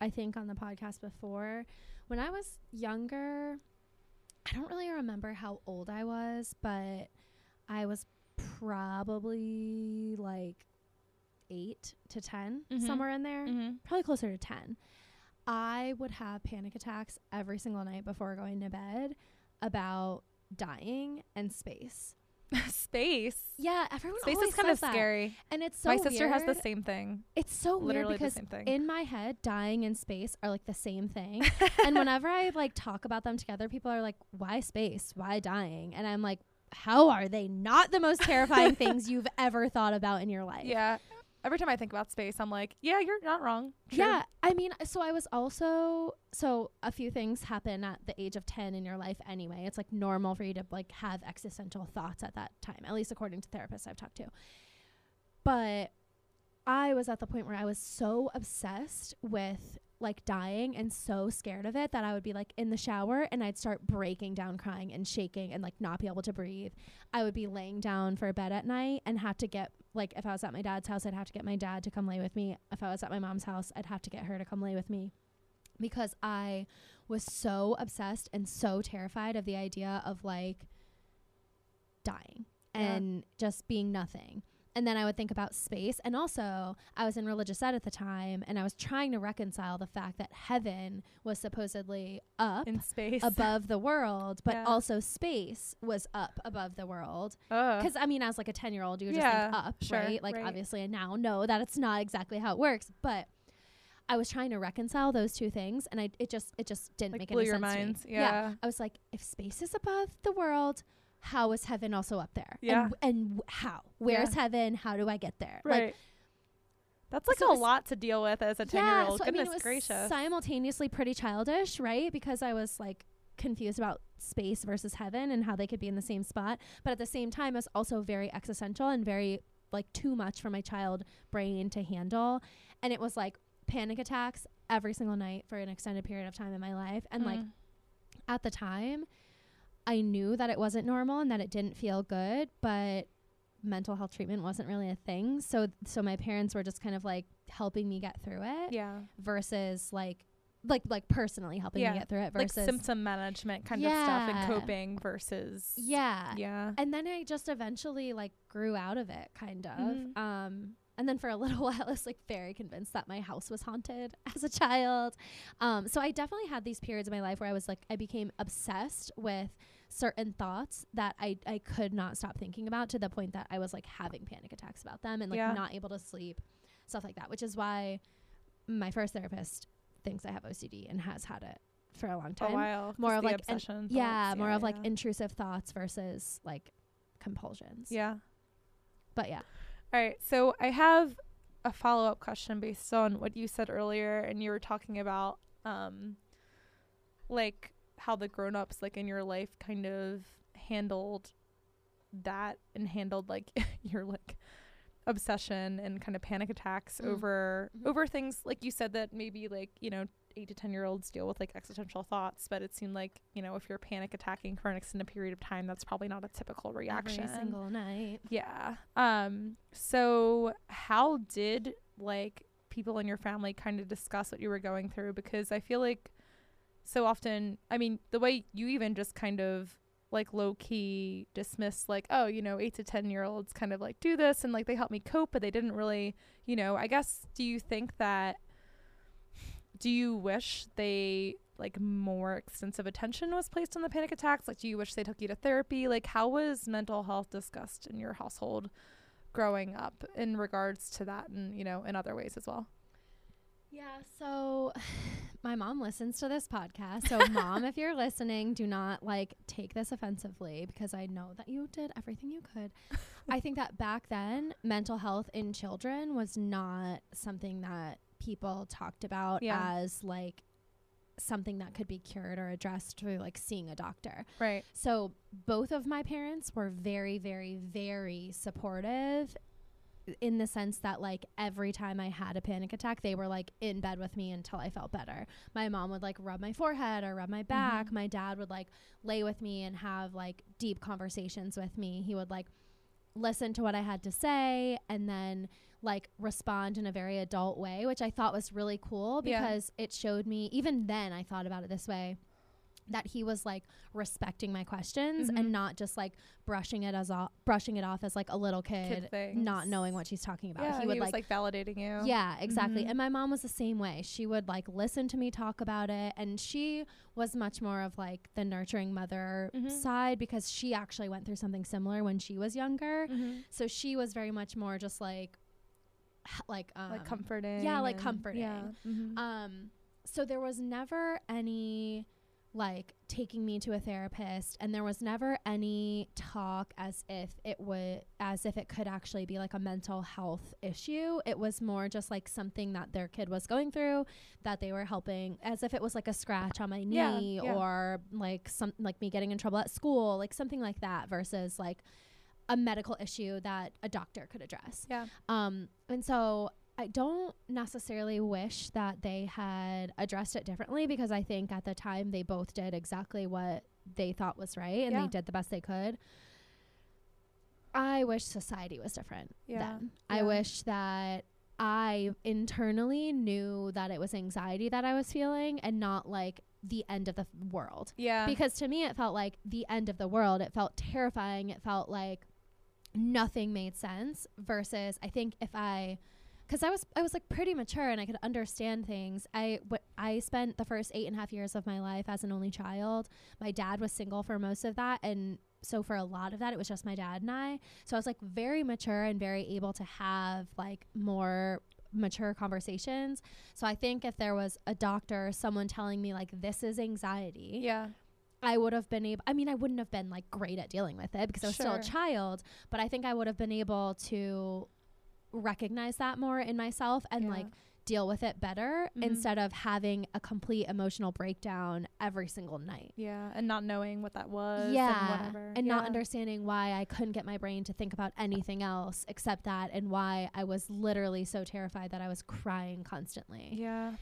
I think on the podcast before. When I was younger, I don't really remember how old I was, but I was probably like 8 to 10 Mhm. somewhere in there. Mm-hmm. Probably closer to 10. I would have panic attacks every single night before going to bed about dying and space. *laughs* space. Yeah, everyone Space is kind of that. scary. and it's so My sister has the same thing. It's so Literally weird because the same thing. in my head, dying and space are like the same thing. *laughs* and whenever I like talk about them together, people are like, "Why space? Why dying?" And I'm like, "How are they not the most terrifying things you've *laughs* ever thought about in your life?" yeah. Every time I think about space, I'm like, yeah, you're not wrong. True. Yeah, I mean, so I was also so a few things happen at the age of 10 in your life anyway. It's like normal for you to like have existential thoughts at that time, at least according to therapists I've talked to. But I was at the point where I was so obsessed with like dying and so scared of it that I would be like in the shower and I'd start breaking down crying and shaking and like not be able to breathe. I would be laying down for a bed at night and have to get like if I was at my dad's house I'd have to get my dad to come lay with me. If I was at my mom's house I'd have to get her to come lay with me because I was so obsessed and so terrified of the idea of like dying Yeah. and just being nothing. And then I would think about space. And also, I was in religious ed at the time, and I was trying to reconcile the fact that heaven was supposedly up In space. *laughs* above the world, but Yeah. also space was up above the world. Because, I mean, as like a 10 year old, you would just think up, sure, right? Like, right. obviously, I now know that it's not exactly how it works. But I was trying to reconcile those two things, and I it just it just didn't like make blew any your sense minds. me. Yeah. I was like, if space is above the world, how is heaven also up there? Yeah. And, and w- how? Where's heaven? How do I get there? Right. Like, That's like so a lot to deal with as a 10 year old. so I mean, Goodness it was gracious. simultaneously pretty childish, right? Because I was like confused about space versus heaven and how they could be in the same spot. But at the same time, it was also very existential and very like too much for my child brain to handle. And it was like panic attacks every single night for an extended period of time in my life. And like Mm. at the time, I knew that it wasn't normal and that it didn't feel good, but mental health treatment wasn't really a thing. So so my parents were just kind of like helping me get through it yeah. versus like like like personally helping Yeah, me get through it Like symptom management kind of stuff and coping versus. yeah. Yeah. And then I just eventually like grew out of it kind of. Mhm. Um and then for a little *laughs* while I was like very convinced that my house was haunted *laughs* as a child. Um so I definitely had these periods in my life where I was like I became obsessed with certain thoughts that I I could not stop thinking about to the point that I was like having panic attacks about them and like Yeah. not able to sleep, stuff like that, which is why my first therapist thinks I have OCD and has had it for a long time. a while. More of like an- obsession. Yeah, thoughts. more of like yeah. intrusive thoughts versus like compulsions. yeah. But yeah. All right. So I have a follow up question based on what you said earlier, and you were talking about um, like how the grown ups like in your life kind of handled that and handled like *laughs* your like obsession and kind of panic attacks Mm. over Mhm. over things like you said that maybe like you know eight to ten year olds deal with like existential thoughts but it seemed like you know if you're panic attacking for an extended period of time that's probably not a typical reaction Every single night. yeah. Um so how did like people in your family kind of discuss what you were going through because I feel like so often I mean the way you even just kind of like low key dismiss like oh you know 8 to 10 year olds kind of like do this and like they help me cope but they didn't really you know I guess do you think that do you wish they like more extensive attention was placed on the panic attacks? Like do you wish they took you to therapy? Like how was mental health discussed in your household growing up in regards to that and you know in other ways as well Yeah, so *sighs* my mom listens to this podcast. So mom, if you're listening, do not like take this offensively because I know that you did everything you could. *laughs* I think that back then mental health in children was not something that people talked about Yeah. as like something that could be cured or addressed through like seeing a doctor. right So both of my parents were very, very, very supportive in the sense that like every time I had a panic attack, they were like in bed with me until I felt better. My mom would like rub my forehead or rub my back. Mhm. My dad would like lay with me and have like deep conversations with me. He would like listen to what I had to say and then like respond in a very adult way, which I thought was really cool Yeah. because it showed me even then I thought about it this way. That he was like respecting my questions Mhm. and not just like brushing it as off, brushing it off as like a little kid, Kid not knowing what she's talking about. Yeah, he would was like, like validating you. yeah, exactly. Mhm. And my mom was the same way. She would like listen to me talk about it and she was much more of like the nurturing mother Mhm. side because she actually went through something similar when she was younger. Mhm. So she was very much more just like like um like comforting. yeah, like comforting. Yeah. Mhm. um so there was never any like taking me to a therapist and there was never any talk as if it would as if it could actually be like a mental health issue it was more just like something that their kid was going through that they were helping as if it was like a scratch on my Yeah, knee yeah. or like some like me getting in trouble at school like something like that versus like a medical issue that a doctor could address yeah. um, and so I don't necessarily wish that they had addressed it differently because I think at the time they both did exactly what they thought was right and Yeah. they did the best they could. I wish society was different Yeah. then. I wish that I internally knew that it was anxiety that I was feeling and not like the end of the f- world Yeah. because to me it felt like the end of the world it felt terrifying it felt like nothing made sense versus i think if i because i was i was like pretty mature and i could understand things. I w- i spent the first eight and a half years of my life as an only child. My dad was single for most of that and so for a lot of that it was just my dad and i. So i was like very mature and very able to have like more mature conversations. So i think if there was a doctor or someone telling me like this is anxiety yeah. I would have been able I mean I wouldn't have been like great at dealing with it because I was still a child, but I think I would have been able to recognize that more in myself and Yeah. like deal with it better Mhm. instead of having a complete emotional breakdown every single night. Yeah. And not knowing what that was. yeah, And whatever. and not understanding why I couldn't get my brain to think about anything else except that, and why I was literally so terrified that I was crying constantly. Yeah.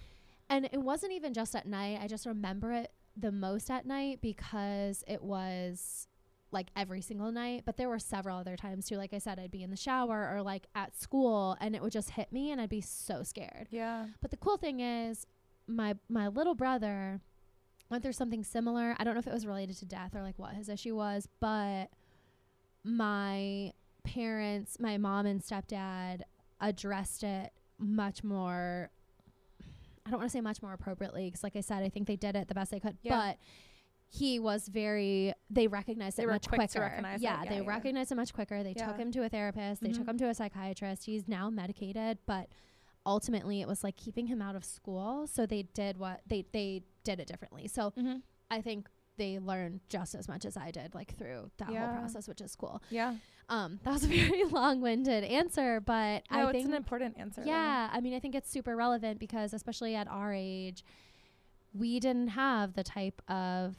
And it wasn't even just at night. I just remember it the most at night because it was like every single night. But there were several other times too. Like I said, I'd be in the shower or like at school and it would just hit me and I'd be so scared. Yeah. But the cool thing is my my little brother went through something similar. I don't know if it was related to death or like what his issue was, but my parents, my mom and stepdad addressed it much more I don't want to say much more appropriately because like I said, I think they did it the best they could, Yeah. but he was very they recognized They it much quick quicker. recognize it. yeah, Yeah, they yeah. recognized it much quicker. They took him to a therapist, they took Mhm. him to a psychiatrist. He's now medicated, but ultimately it was like keeping him out of school. So they did what they they did it differently. So Mm-hmm. I think they learned just as much as I did, like through that Yeah. whole process, which is cool. Yeah. Um, *laughs* that was a very *laughs* long-winded answer, but No, I it's think an important answer. though. yeah, I mean, I think it's super relevant because especially at our age, we didn't have the type of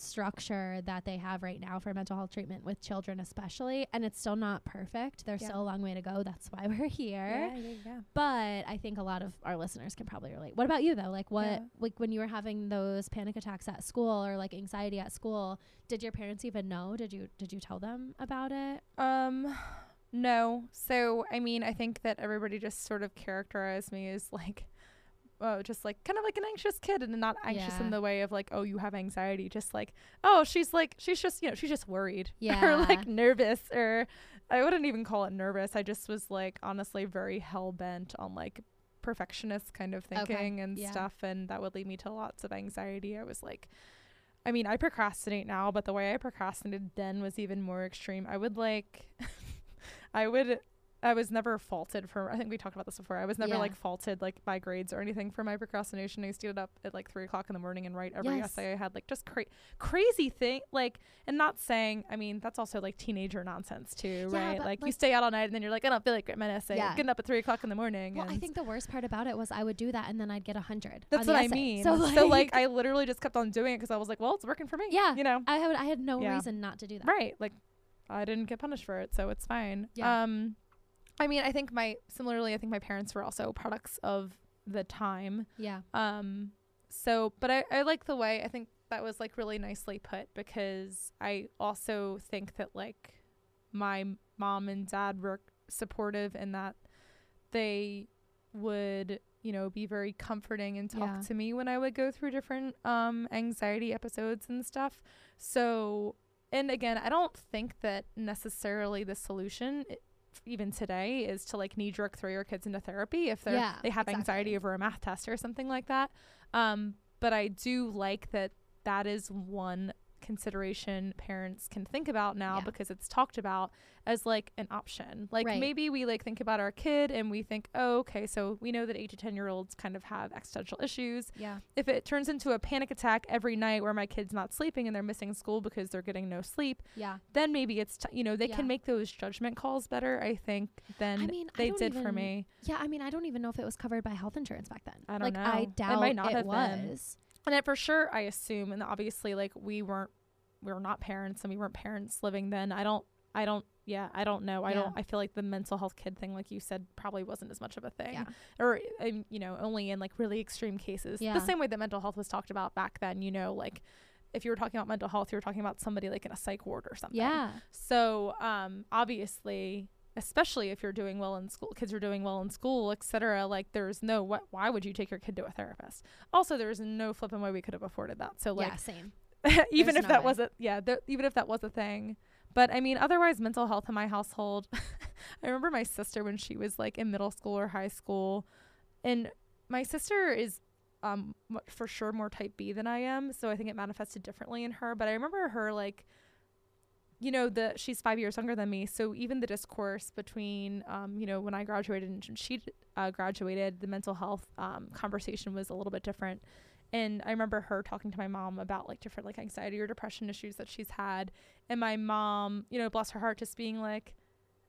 structure that they have right now for mental health treatment with children especially and it's still not perfect there's Yeah. still a long way to go that's why *laughs* we're here Yeah. Yeah. yeah. but i think a lot of our listeners can probably relate what about you though like what Yeah. like when you were having those panic attacks at school or like anxiety at school did your parents even know did you did you tell them about it Um, no. So I mean, I think that everybody just sort of characterized me as like, oh, just like kind of like an anxious kid, and not anxious Yeah. in the way of like, oh, you have anxiety. Just like, oh, she's like, she's just you know, she's just worried, *laughs* or Yeah. like nervous, or I wouldn't even call it nervous. I just was like honestly very hell bent on like perfectionist kind of Okay, thinking and yeah. stuff, and that would lead me to lots of anxiety. I was like. I mean, I procrastinate now, but the way I procrastinated then was even more extreme. I would like, *laughs* I would, I was never faulted for, I think we talked about this before. I was never Yeah. like faulted like by grades or anything for my procrastination. I used to get up at like three o'clock in the morning and write every Yes. essay I had, like just cra- crazy thing. Like, and not saying, I mean, that's also like teenager nonsense too, Yeah, right? but, Like, you stay out all night and then you're like, I don't feel like writing my essay. Yeah. Getting up at three o'clock in the morning. well i think the worst part about it was i would do that and then i'd get a hundred that's what I mean. so like, I literally just kept on doing it because I was like, well, it's working for me. Yeah. You know? I had I had no Yeah. reason not to do that. Right. Like I didn't get punished for it, so it's fine. Yeah. Um I mean, I think my similarly, I think my parents were also products of the time. Yeah. Um so but I, I like the way I think that was like really nicely put because I also think that like my mom and dad were supportive in that they would, you know, be very comforting and talk Yeah. to me when I would go through different um anxiety episodes and stuff. So, and again, I don't think that necessarily the solution even today is to like knee jerk throw your kids into therapy if they're Yeah, they have anxiety over a math test or something like that. Um, but I do like that that is one consideration parents can think about now Yeah. because it's talked about as like an option. Like Right. maybe we like think about our kid and we think, oh, okay, so we know that eight to ten year olds kind of have existential issues. Yeah. If it turns into a panic attack every night where my kid's not sleeping and they're missing school because they're getting no sleep, Yeah. then maybe it's t- you know they Yeah. can make those judgment calls better. I think than I mean, they did for me. Yeah, I mean, I don't even know if it was covered by health insurance back then. I don't like, know. I It doubt might not it have been. was. And it for sure, I assume, and obviously, like we weren't, we were not parents, and we weren't parents living then. I don't, I don't, yeah, I don't know. I Yeah. don't. I feel like the mental health kid thing, like you said, probably wasn't as much of a thing, Yeah. or um, you know, only in like really extreme cases. Yeah. The same way that mental health was talked about back then. You know, like if you were talking about mental health, you were talking about somebody like in a psych ward or something. Yeah. So, um, obviously, especially if you're doing well in school, kids are doing well in school, etc. Like, there's no what. Why would you take your kid to a therapist? Also, there's no flipping way we could have afforded that. So, like, yeah. Same. *laughs* even There's if no that way. wasn't, yeah, there, even if that was a thing. But I mean, otherwise, mental health in my household. *laughs* I remember my sister when she was like in middle school or high school, and my sister is um for sure more type B than I am, so I think it manifested differently in her. But I remember her like, you know, the she's five years younger than me, so even the discourse between um you know when I graduated and she uh, graduated, the mental health um conversation was a little bit different. And I remember her talking to my mom about like different like anxiety or depression issues that she's had. And my mom, you know, bless her heart, just being like,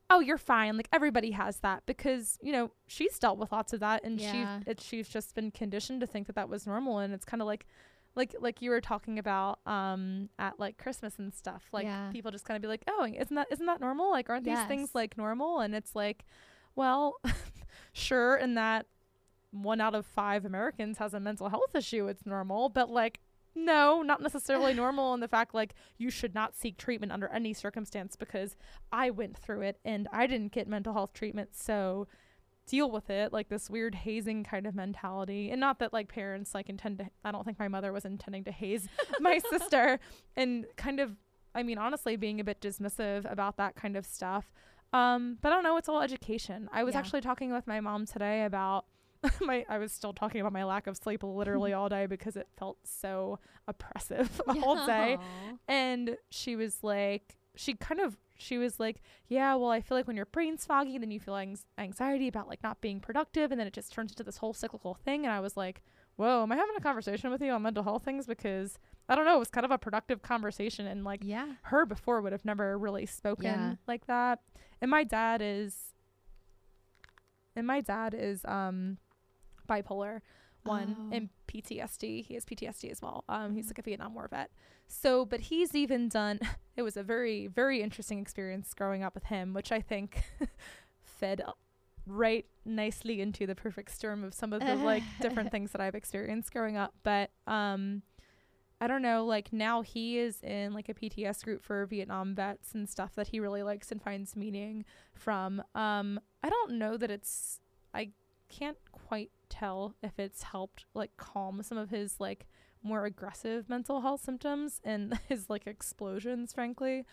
"Oh, you're fine. Like everybody has that because you know she's dealt with lots of that, and Yeah. she it, she's just been conditioned to think that that was normal. And it's kind of like, like like you were talking about um at like Christmas and stuff. Like Yeah. people just kind of be like, "Oh, isn't that isn't that normal? Like aren't these things like normal?" And it's like, well, *laughs* sure, in that one out of five Americans has a mental health issue, it's normal. But like, no, not necessarily *laughs* normal in the fact like you should not seek treatment under any circumstance because I went through it and I didn't get mental health treatment, so deal with it like this weird hazing kind of mentality. And not that like parents like intend to i don't think my mother was intending to haze *laughs* my sister. And kind of i mean honestly being a bit dismissive about that kind of stuff. Um but i don't know it's all education. I was Yeah. actually talking with my mom today about *laughs* my i was still talking about my lack of sleep literally *laughs* all day because it felt so oppressive all day. Aw. and she was like she kind of she was like yeah well i feel like when your brain's foggy then you feel anx- anxiety about like not being productive and then it just turns into this whole cyclical thing and i was like whoa am i having a conversation with you on mental health things because i don't know it was kind of a productive conversation and like Yeah. her before would have never really spoken Yeah. like that and my dad is and my dad is um bipolar one Oh. and PTSD. He has PTSD as well. Um, he's like a Vietnam War vet. So, but he's even done. *laughs* It was a very, very interesting experience growing up with him, which I think *laughs* fed right nicely into the perfect storm of some of the like *laughs* different things that I've experienced growing up. But um, I don't know. Like now he is in like a PTS group for Vietnam vets and stuff that he really likes and finds meaning from. Um, I don't know that it's. I can't quite tell if it's helped like calm some of his like more aggressive mental health symptoms and *laughs* his like explosions frankly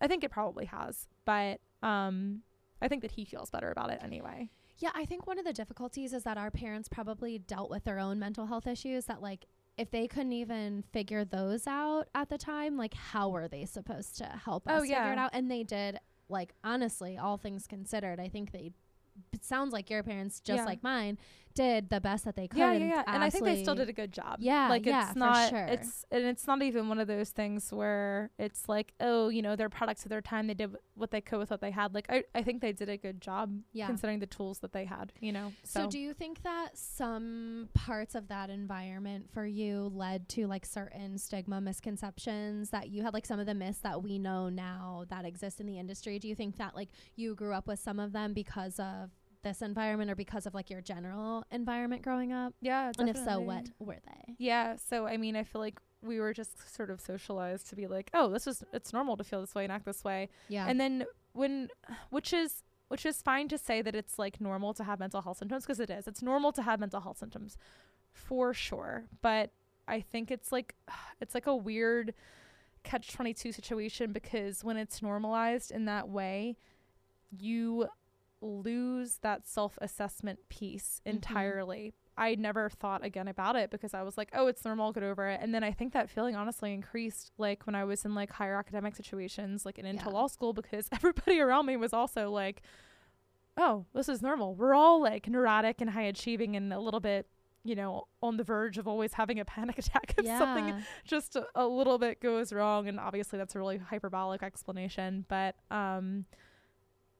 i think it probably has but um i think that he feels better about it anyway Yeah, I think one of the difficulties is that our parents probably dealt with their own mental health issues that like if they couldn't even figure those out at the time, like how were they supposed to help Oh, us figure it yeah. out? And they did like honestly, all things considered, I think they sounds like your parents just Yeah. like mine did the best that they could. yeah yeah yeah and i think they still did a good job Yeah, like yeah, it's for not sure. it's and it's not even one of those things where it's like oh you know they're products of their time they did what they could with what they had like i, I think they did a good job Yeah. considering the tools that they had you know So, so, do you think that some parts of that environment for you led to like certain stigma misconceptions that you had like some of the myths that we know now that exist in the industry? Do you think that like you grew up with some of them because of this environment or because of like your general environment growing up? yeah And if so, what were they? Yeah, so I mean, I feel like we were just sort of socialized to be like, oh, this is it's normal to feel this way and act this way. Yeah. And then when which is which is fine to say that it's like normal to have mental health symptoms because it is. It's normal to have mental health symptoms for sure. But I think it's like *sighs* it's like a weird catch 22 situation because when it's normalized in that way, you lose that self-assessment piece Mhm. entirely. I never thought again about it because I was like, oh, it's normal, I'll get over it. And then I think that feeling honestly increased like when I was in like higher academic situations, like and into Yeah. law school, because *laughs* everybody around me was also like, oh, this is normal. We're all like neurotic and high achieving and a little bit, you know, on the verge of always having a panic *laughs* attack if something just a, a little bit goes wrong and obviously that's a really hyperbolic explanation but um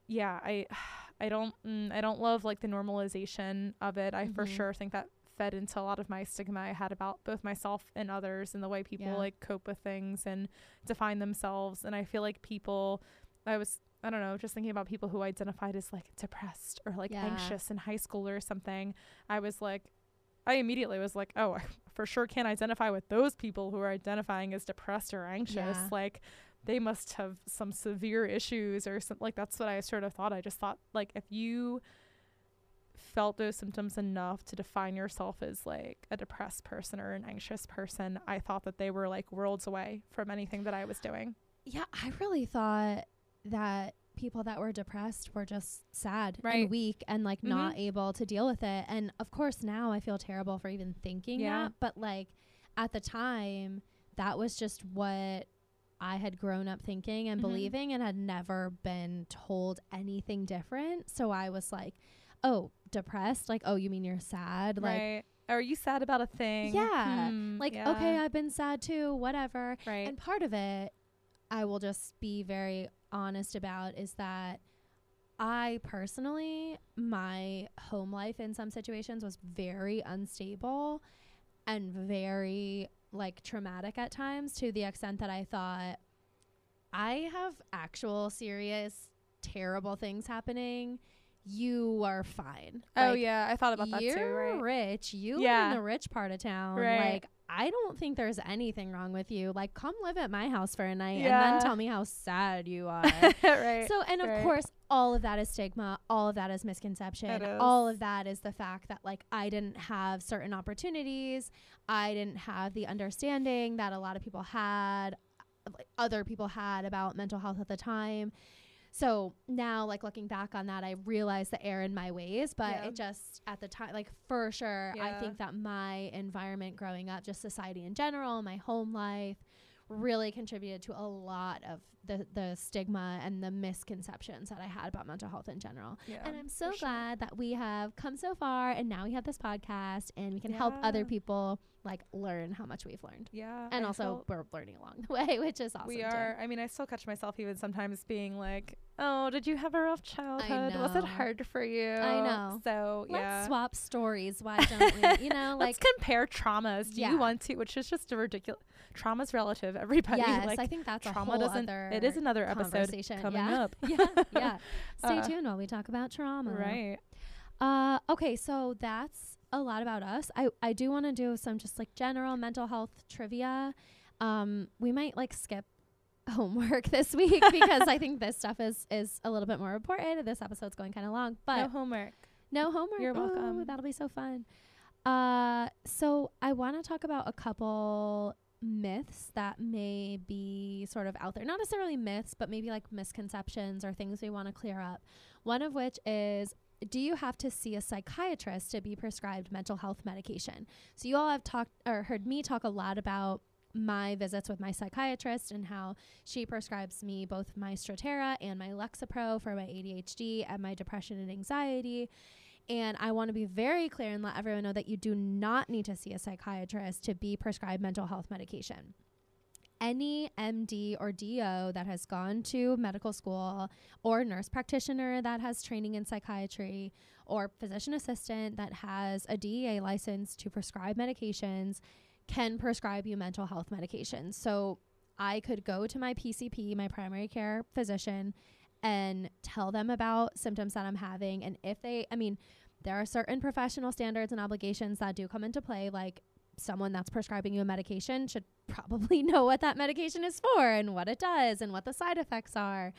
yeah i *sighs* i don't mm, i don't love like the normalization of it i for Mhm. sure think that fed into a lot of my stigma i had about both myself and others and the way people Yeah. like cope with things and define themselves and i feel like people i was I don't know, just thinking about people who identified as like depressed or like Yeah. anxious in high school or something. I was like, I immediately was like, oh, I for sure can't identify with those people who are identifying as depressed or anxious. Yeah. Like, they must have some severe issues or something. Like, that's what I sort of thought. I just thought, like, if you felt those symptoms enough to define yourself as like a depressed person or an anxious person, I thought that they were like worlds away from anything that I was doing. Yeah, I really thought that people that were depressed were just sad Right. and weak and like not Mhm. able to deal with it. And of course, now I feel terrible for even thinking Yeah. that. But like at the time, that was just what I had grown up thinking and Mhm. believing and had never been told anything different. So I was like, oh, depressed? Like, oh, you mean you're sad? Like. Are you sad about a thing? Yeah. Hmm, like yeah. okay, I've been sad too, whatever. right. And part of it, I will just be very honest about, is that I personally, my home life in some situations was very unstable and very like traumatic at times to the extent that I thought I have actual serious terrible things happening. You are fine. oh Like, yeah, I thought about that you're too. Right. rich. You live in the rich part of town. Right. Like, I don't think there's anything wrong with you. Like, come live at my house for a night and then tell me how sad you *laughs* are. right. so, and of right. course, all of that is stigma. All of that is misconception. Is. All of that is the fact that, like, I didn't have certain opportunities. I didn't have the understanding that a lot of people had, like, other people had about mental health at the time. So now, like looking back on that, I realize the error in my ways, but Yeah. it just at the time, like for sure, I think that my environment growing up, just society in general, my home life, really contributed to a lot of the the stigma and the misconceptions that I had about mental health in general. yeah, and I'm so for sure. glad that we have come so far, and now we have this podcast, and we can help other people like learn how much we've learned, Yeah. and I also we're learning along the *laughs* way, which is awesome. we too. are. I mean, I still catch myself even sometimes being like, "Oh, did you have a rough childhood? Was it hard for you?" I know. So yeah. Let's yeah. swap stories. Why *laughs* don't we? You know, Let's like compare traumas. Do Yeah. you want to? Which is just a ridiculous. Trauma's relative. Everybody *laughs* yes, like I think that's a trauma doesn't. other. It is another episode coming yeah. up. *laughs* yeah, *laughs* yeah. Stay Uh, tuned while we talk about trauma. Right. Uh, okay, so that's a lot about us. I I do want to do some just like general mental health trivia. Um, we might like skip homework this week because I think this stuff is is a little bit more important. This episode's going kind of long, but no homework. no homework. You're Ooh, welcome. that'll be so fun. Uh, so I want to talk about a couple myths that may be sort of out there. Not necessarily myths, but maybe like misconceptions or things we want to clear up. One of which is do you have to see a psychiatrist to be prescribed mental health medication? So you all have talked or heard me talk a lot about my visits with my psychiatrist and how she prescribes me both my Strattera and my Lexapro for my ADHD and my depression and anxiety. And I want to be very clear and let everyone know that you do not need to see a psychiatrist to be prescribed mental health medication. Any MD or DO that has gone to medical school, or nurse practitioner that has training in psychiatry, or physician assistant that has a DEA license to prescribe medications can prescribe you mental health medications. So I could go to my PCP, my primary care physician, and tell them about symptoms that I'm having. And if they, I mean, there are certain professional standards and obligations that do come into play, like someone that's prescribing you a medication should *laughs* probably know what that medication is for and what it does and what the side effects are.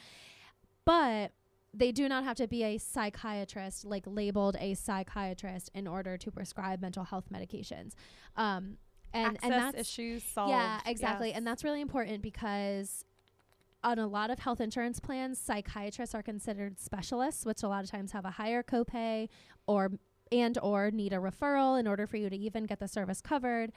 But they do not have to be a psychiatrist, like labeled a psychiatrist, in order to prescribe mental health medications. Um, and Access and that's issues solved. yeah, exactly. yes. And that's really important because on a lot of health insurance plans, psychiatrists are considered specialists, which a lot of times have a higher copay or and or need a referral in order for you to even get the service covered.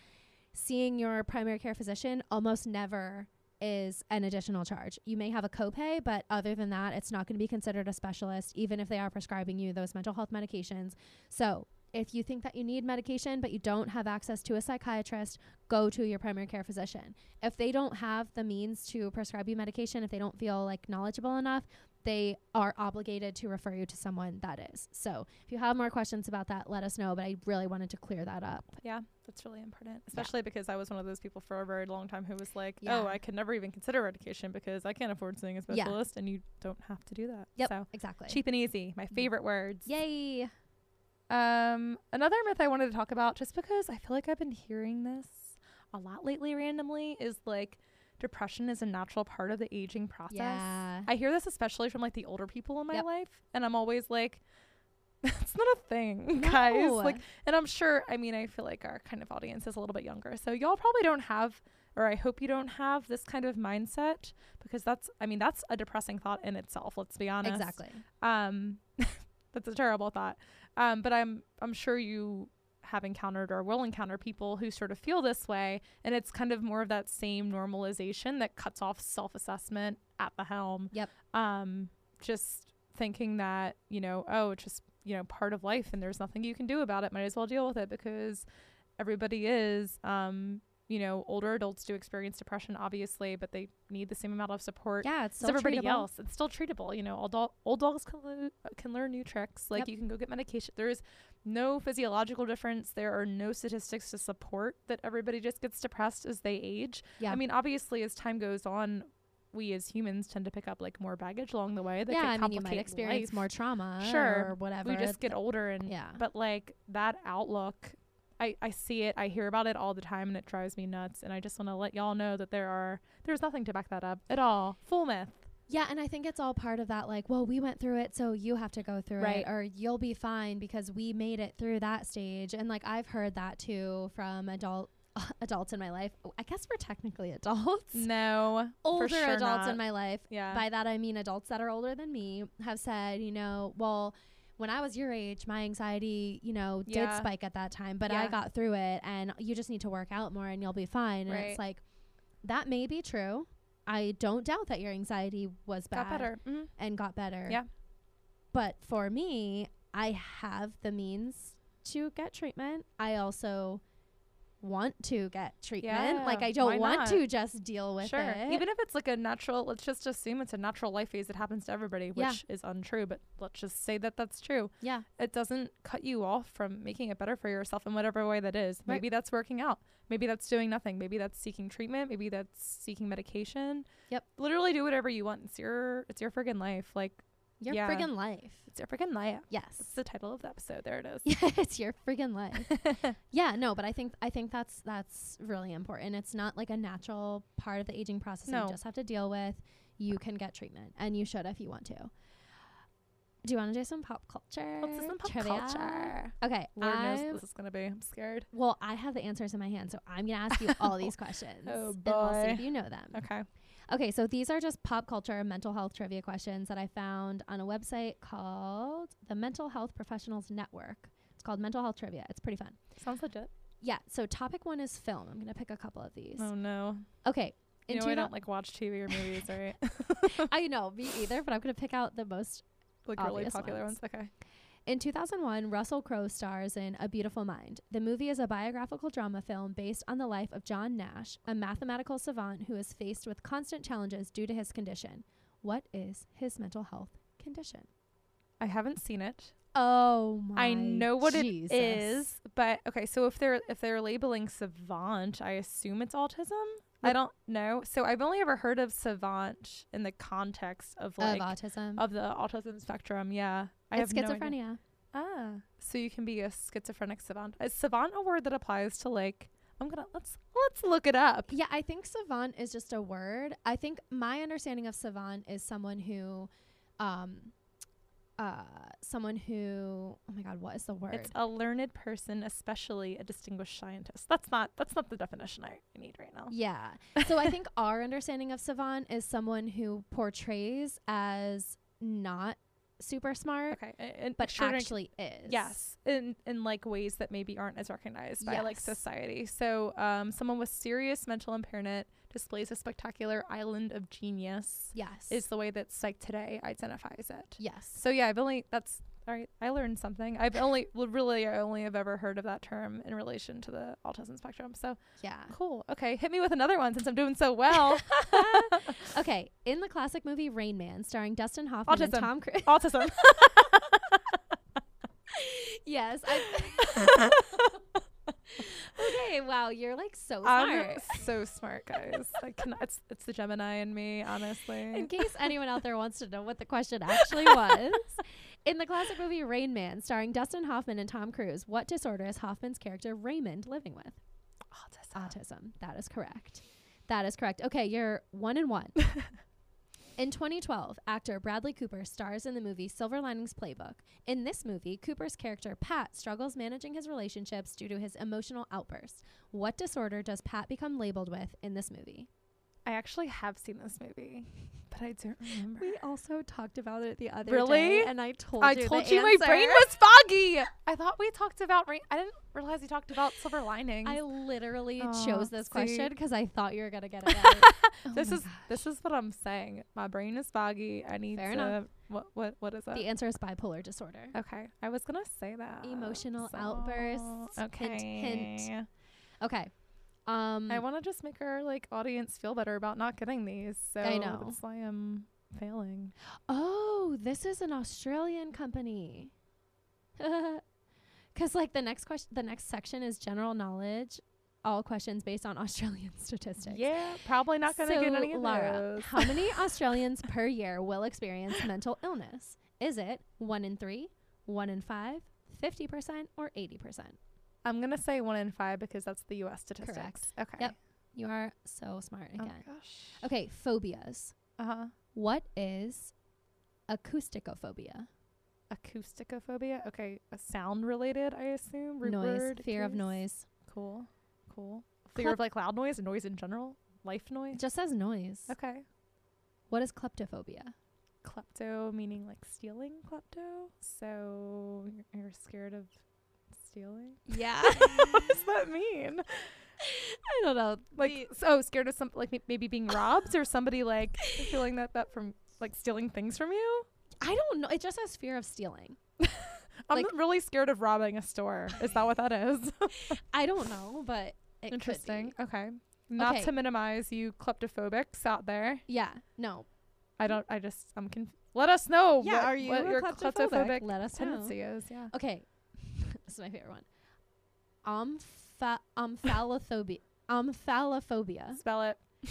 Seeing your primary care physician almost never is an additional charge. You may have a copay, but other than that, it's not going to be considered a specialist, even if they are prescribing you those mental health medications. So, if you think that you need medication but you don't have access to a psychiatrist, go to your primary care physician. If they don't have the means to prescribe you medication, if they don't feel like knowledgeable enough, they are obligated to refer you to someone that is. So, if you have more questions about that, let us know. But I really wanted to clear that up. Yeah, that's really important, especially because I was one of those people for a very long time who was like, Yeah. "Oh, I can never even consider medication because I can't afford seeing a Yeah. specialist," and you don't have to do that. Yep. So Exactly. cheap and easy, my mm. favorite words. Yay. Um, another myth I wanted to talk about, just because I feel like I've been hearing this a lot lately, randomly, is like depression is a natural part of the aging process. Yeah. I hear this especially from like the older people in my Yep. life, and I'm always like, *laughs* "That's not a thing, guys." No. Like, and I'm sure. I mean, I feel like our kind of audience is a little bit younger, so y'all probably don't have, or I hope you don't have this kind of mindset because that's. I mean, that's a depressing thought in itself. Let's be honest. exactly. Um, *laughs* that's a terrible thought. Um, but I'm I'm sure you have encountered or will encounter people who sort of feel this way, and it's kind of more of that same normalization that cuts off self-assessment at the helm. Yep. Um, just thinking that you know, oh, it's just you know part of life, and there's nothing you can do about it. Might as well deal with it because everybody is. Um, you know, older adults do experience depression, obviously, but they need the same amount of support Yeah, it's as still everybody treatable. else. It's still treatable. You know, old, dog, old dogs can, lo- can learn new tricks. Like Yep. you can go get medication. There is no physiological difference. There are no statistics to support that everybody just gets depressed as they age. Yeah. I mean, obviously, as time goes on, we as humans tend to pick up like more baggage along the way. That yeah, can I mean, you might experience life. more trauma Sure. or whatever. We just get older and yeah. but like that outlook I, I see it i hear about it all the time and it drives me nuts and i just want to let y'all know that there are there's nothing to back that up at all full myth Yeah, and I think it's all part of that like, well, we went through it, so you have to go through Right. it or you'll be fine because we made it through that stage. And like I've heard that too from adult *laughs* adults in my life. Oh, I guess we're technically adults. no *laughs* older sure adults not. in my life. yeah By that I mean adults that are older than me have said, you know, well, when I was your age, my anxiety, you know, did Yeah. spike at that time, but I got through it and you just need to work out more and you'll be fine. And Right. it's like that may be true. I don't doubt that your anxiety was bad got better mm-hmm. and got better. Yeah. But for me, I have the means to get treatment. I also want to get treatment. Yeah, like I don't want not? to just deal with sure it. even if it's like a natural let's just assume it's a natural life phase that happens to everybody which Yeah. is untrue but let's just say that that's true yeah. it doesn't cut you off from making it better for yourself in whatever way that is Right. maybe that's working out maybe that's doing nothing maybe that's seeking treatment maybe that's seeking medication Yep. literally do whatever you want it's your it's your friggin' life like Your Yeah. friggin' life. it's your friggin' life Yes. It's the title of the episode there it is *laughs* Yeah, it's your friggin' life. *laughs* yeah, no, but I think I think that's that's really important. It's not like a natural part of the aging process No. you just have to deal with. You can get treatment and you should if you want to. Do you want to do some pop culture? Let's do some pop trivia? culture. Okay. Lord knows I've- what this is gonna be. I'm scared. well, I have the answers in my hand, so I'm gonna ask you all *laughs* these questions. Oh, boy. And we'll see if you know them. Okay. Okay, so these are just pop culture and mental health trivia questions that I found on a website called the Mental Health Professionals Network. It's called Mental Health Trivia. It's pretty fun. Sounds legit. Yeah, so topic one is film. I'm going to pick a couple of these. Oh no. Okay. You know I don't like watch TV or movies, *laughs* right? I know, me either, but I'm going to pick out the most. like really popular ones. ones. Okay. In 2001, Russell Crowe stars in A Beautiful Mind. The movie is a biographical drama film based on the life of John Nash, a mathematical savant who is faced with constant challenges due to his condition. What is his mental health condition? I haven't seen it. Oh my I know what Jesus. it is, but okay. So if they're if they're labeling savant, I assume it's autism. I don't know. So I've only ever heard of savant in the context of like of autism. of the autism spectrum. Yeah, I it's have no schizophrenia. Ah, so you can be a schizophrenic savant. Is savant a word that applies to like? I'm gonna let's let's look it up. yeah, I think savant is just a word. I think my understanding of savant is someone who um uh someone who oh my god, what is the word? It's a learned person, especially a distinguished scientist. That's not that's not the definition I, I need right now. yeah. So I think *laughs* our understanding of savant is someone who portrays as not super smart, Okay, and but actually is. yes, in in like ways that maybe aren't as recognized by like society. So, um, someone with serious mental impairment displays a spectacular island of genius. Yes. Is the way that Psych Today identifies it. yes. So yeah, I've only that's all right. I learned something. I've only well, really I only have ever heard of that term in relation to the autism spectrum. So Yeah. cool. Okay, hit me with another one since I'm doing so well. *laughs* *laughs* okay. In the classic movie Rain Man, starring Dustin Hoffman and Autism. Tom Cruise. autism. *laughs* yes. Okay. Wow. You're like so smart. I'm so smart, guys. I can, it's it's the Gemini in me, honestly. In case anyone out there wants to know what the question actually was, in the classic movie Rain Man, starring Dustin Hoffman and Tom Cruise, what disorder is Hoffman's character Raymond living with? autism. Autism. That is correct. That is correct. Okay, you're one and one. *laughs* In 2012, actor Bradley Cooper stars in the movie Silver Linings Playbook. In this movie, Cooper's character Pat struggles managing his relationships due to his emotional outbursts. What disorder does Pat become labeled with in this movie? I actually have seen this movie, *laughs* but I don't remember. We also talked about it the other Really? day, and I told I you the told you my brain was foggy. I thought we talked about rain. I didn't realize we talked about silver linings. I literally Aw, chose this see? question because I thought you were gonna get it *laughs* right. Oh this is gosh. this is what I'm saying. My brain is foggy. I need Fair to. enough. What what what is that? the answer is bipolar disorder. okay, I was gonna say that. Emotional so- outbursts, hint, Okay. hint. Okay. Um, I want to just make our like audience feel better about not getting these. So I know. that's why I'm failing. oh, this is an Australian company. *laughs* Because like the next question, the next section is general knowledge, all questions based on *laughs* Australian statistics. Yeah, probably not gonna get any of Laura, those. how many *laughs* Australians per year will experience mental illness? Is it one in three, one in five, 50%, or 80%? I'm gonna say one in five because that's the U.S. statistics. Correct. Okay. Yep. You are so smart Oh again. my gosh. Okay, phobias. Uh huh. What is acousticophobia? Acousticophobia. Okay, a sound related, I assume. Root noise, fear of noise. Cool. Cool. Fear of like loud noise, and noise in general, life noise. It just says noise. Okay. What is kleptophobia? Klepto meaning like stealing klepto. So you're, you're scared of stealing. Yeah. *laughs* what does that mean? *laughs* I don't know. Like so scared of some like may- maybe being robbed or somebody like feeling that that from like stealing things from you. I don't know. It just says fear of stealing. *laughs* I'm Like- really scared of robbing a store. Is that what that is? I don't know, but it Interesting. Okay. Not Okay. to minimize you kleptophobics out there. Yeah. No. I don't. I just. I'm conf- Let us know. Yeah, what, are you what your kleptophobic? kleptophobic Let us know. is? Yeah. Okay. This is my favorite one. Ompha- omphalophobia. *laughs* Omphalophobia. Spell it. *laughs*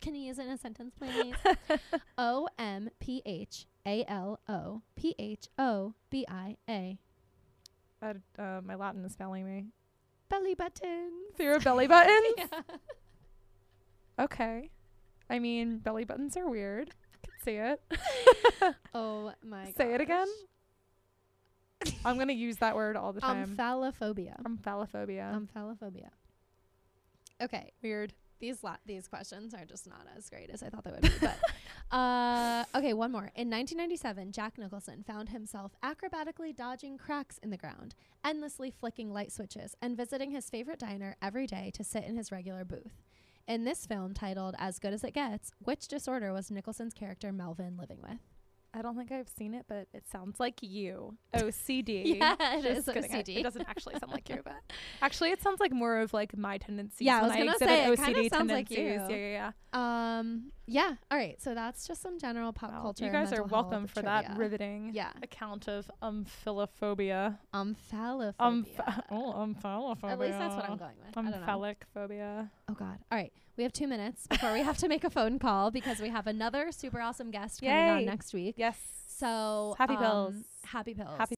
Can you use it in a sentence, please? *laughs* O M P H A L O P H O B I A. I, uh, my Latin is failing me. Belly button. Fear of belly buttons. yeah. Okay. I mean, belly buttons are weird. I can see it. Oh my god. Say it again. *laughs* I'm gonna use that word all the um, time. Omphalophobia. Omphalophobia. Um, Omphalophobia. Um, okay. weird. These la- these questions are just not as great as I thought they would be. But *laughs* uh, okay, one more. In 1997, Jack Nicholson found himself acrobatically dodging cracks in the ground, endlessly flicking light switches, and visiting his favorite diner every day to sit in his regular booth. In this film, titled "As Good as It Gets," which disorder was Nicholson's character Melvin living with? I don't think I've seen it, but it sounds like you. *laughs* OCD. Yeah, it Just is kidding. I- OCD. It doesn't actually sound like you, but *laughs* actually, it sounds like more of like my tendencies. Yeah, I was gonna say, it OCD kinda sounds like you. Yeah, yeah, yeah. Um, yeah. All right. So that's just some general pop Wow. culture. You guys are welcome for that riveting Yeah. account of umphilophobia. Omphalophobia. Umph- *laughs* oh, umphilophobia. At least that's what I'm going with. I don't know. Umphalic phobia. Oh God. All right. We have two minutes before we have to make a phone call because we have another super awesome guest coming on next week. Yes. So Happy um, pills. Happy pills. Happy-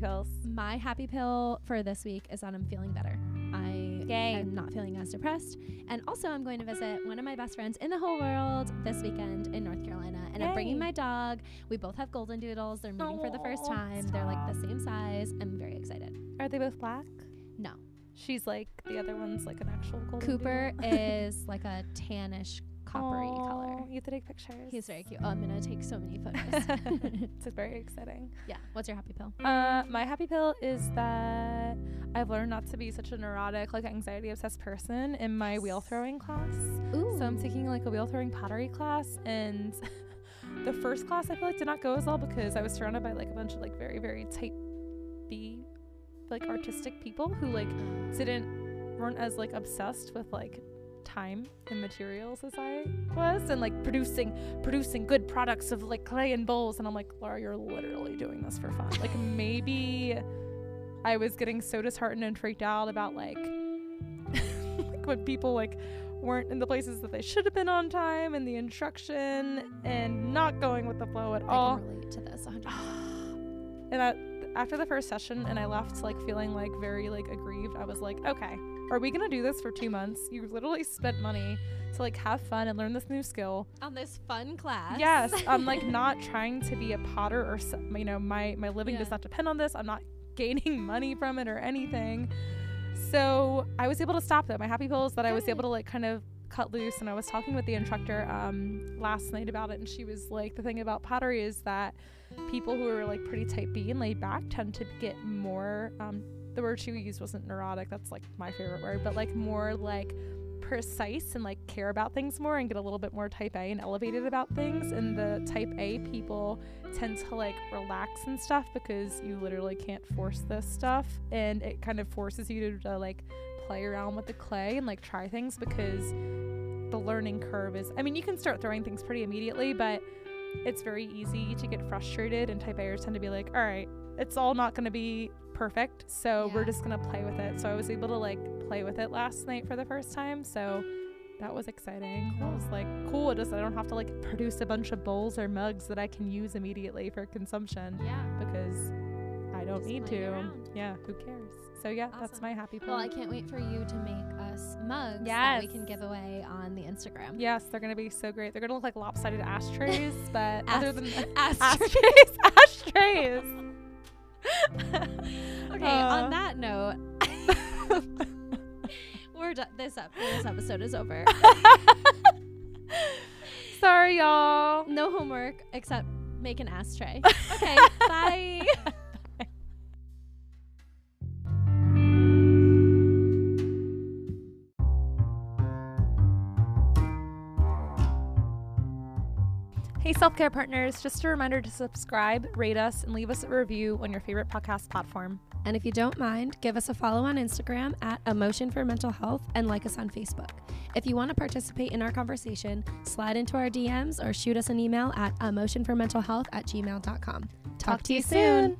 pills. My happy pill for this week is that I'm feeling better. I Mm. Yay. am not feeling as depressed. And also, I'm going to visit one of my best friends in the whole world this weekend in North Carolina. And I'm bringing my dog. We both have golden doodles. They're meeting for the first time. They're like the same size. I'm very excited. Are they both black? No. She's like the other one's like an actual golden Cooper doodle. *laughs* is like a tannish, coppery color. You have to take pictures. He's very cute. Oh, I'm going to take so many *laughs* photos. it's *laughs* very exciting. yeah. What's your happy pill? Uh, my happy pill is that I've learned not to be such a neurotic, like anxiety obsessed person in my wheel throwing class. Ooh. So I'm taking like a wheel throwing pottery class, and *laughs* the first class I feel like did not go as well because I was surrounded by like a bunch of like very very type B, like artistic people who like didn't weren't as like obsessed with like time and materials as I was and like producing producing good products of like clay and bowls. And I'm like Laura you're literally doing this for fun. Like maybe I was getting so disheartened and freaked out about like like *laughs* when people like weren't in the places that they should have been on time and the instruction and not going with the flow at I all. can relate to this 100%. *sighs* and I, after the first session and I left like feeling like very like aggrieved, I was like, okay, are we gonna do this for two months? You literally spent money to like have fun and learn this new skill. On this fun class. Yes, I'm like *laughs* not trying to be a potter or you know my my living does not depend on this. I'm not gaining *laughs* money from it or anything. So I was able to stop that. My happy pills that I was able to like kind of cut loose. And I was talking with the instructor um, last night about it, and she was like, the thing about pottery is that people who are like pretty type B and laid back tend to get more. Um, the word she used wasn't neurotic. That's like my favorite word, but like more like precise and like care about things more and get a little bit more type A and elevated about things. And the type A people tend to like relax and stuff because you literally can't force this stuff and it kind of forces you to, like play around with the clay and like try things because the learning curve is I mean you can start throwing things pretty immediately but it's very easy to get frustrated and type Aers tend to be like all right it's all not going to be perfect so we're just going to play with it so I was able to like play with it last night for the first time so that was exciting. I was like, cool. Just I don't have to like produce a bunch of bowls or mugs that I can use immediately for consumption Yeah. because I don't Just need to. around. Yeah, who cares? So yeah, that's my happy pill. Well, I can't wait for you to make us mugs that we can give away on the Instagram. yes, they're gonna be so great. They're gonna look like lopsided ashtrays, but other than *laughs* ashtrays, ashtrays. *laughs* *laughs* Okay, Uh, on that note, *laughs* we're done. This up. This episode is over. *laughs* Sorry, y'all. No homework except make an ashtray. Okay, bye. Self care partners, just a reminder to subscribe, rate us, and leave us a review on your favorite podcast platform. And if you don't mind, give us a follow on Instagram at Emotion for Mental Health and like us on Facebook. If you want to participate in our conversation, slide into our DMs or shoot us an email at emotionformentalhealth at gmail.com. Talk, to you soon.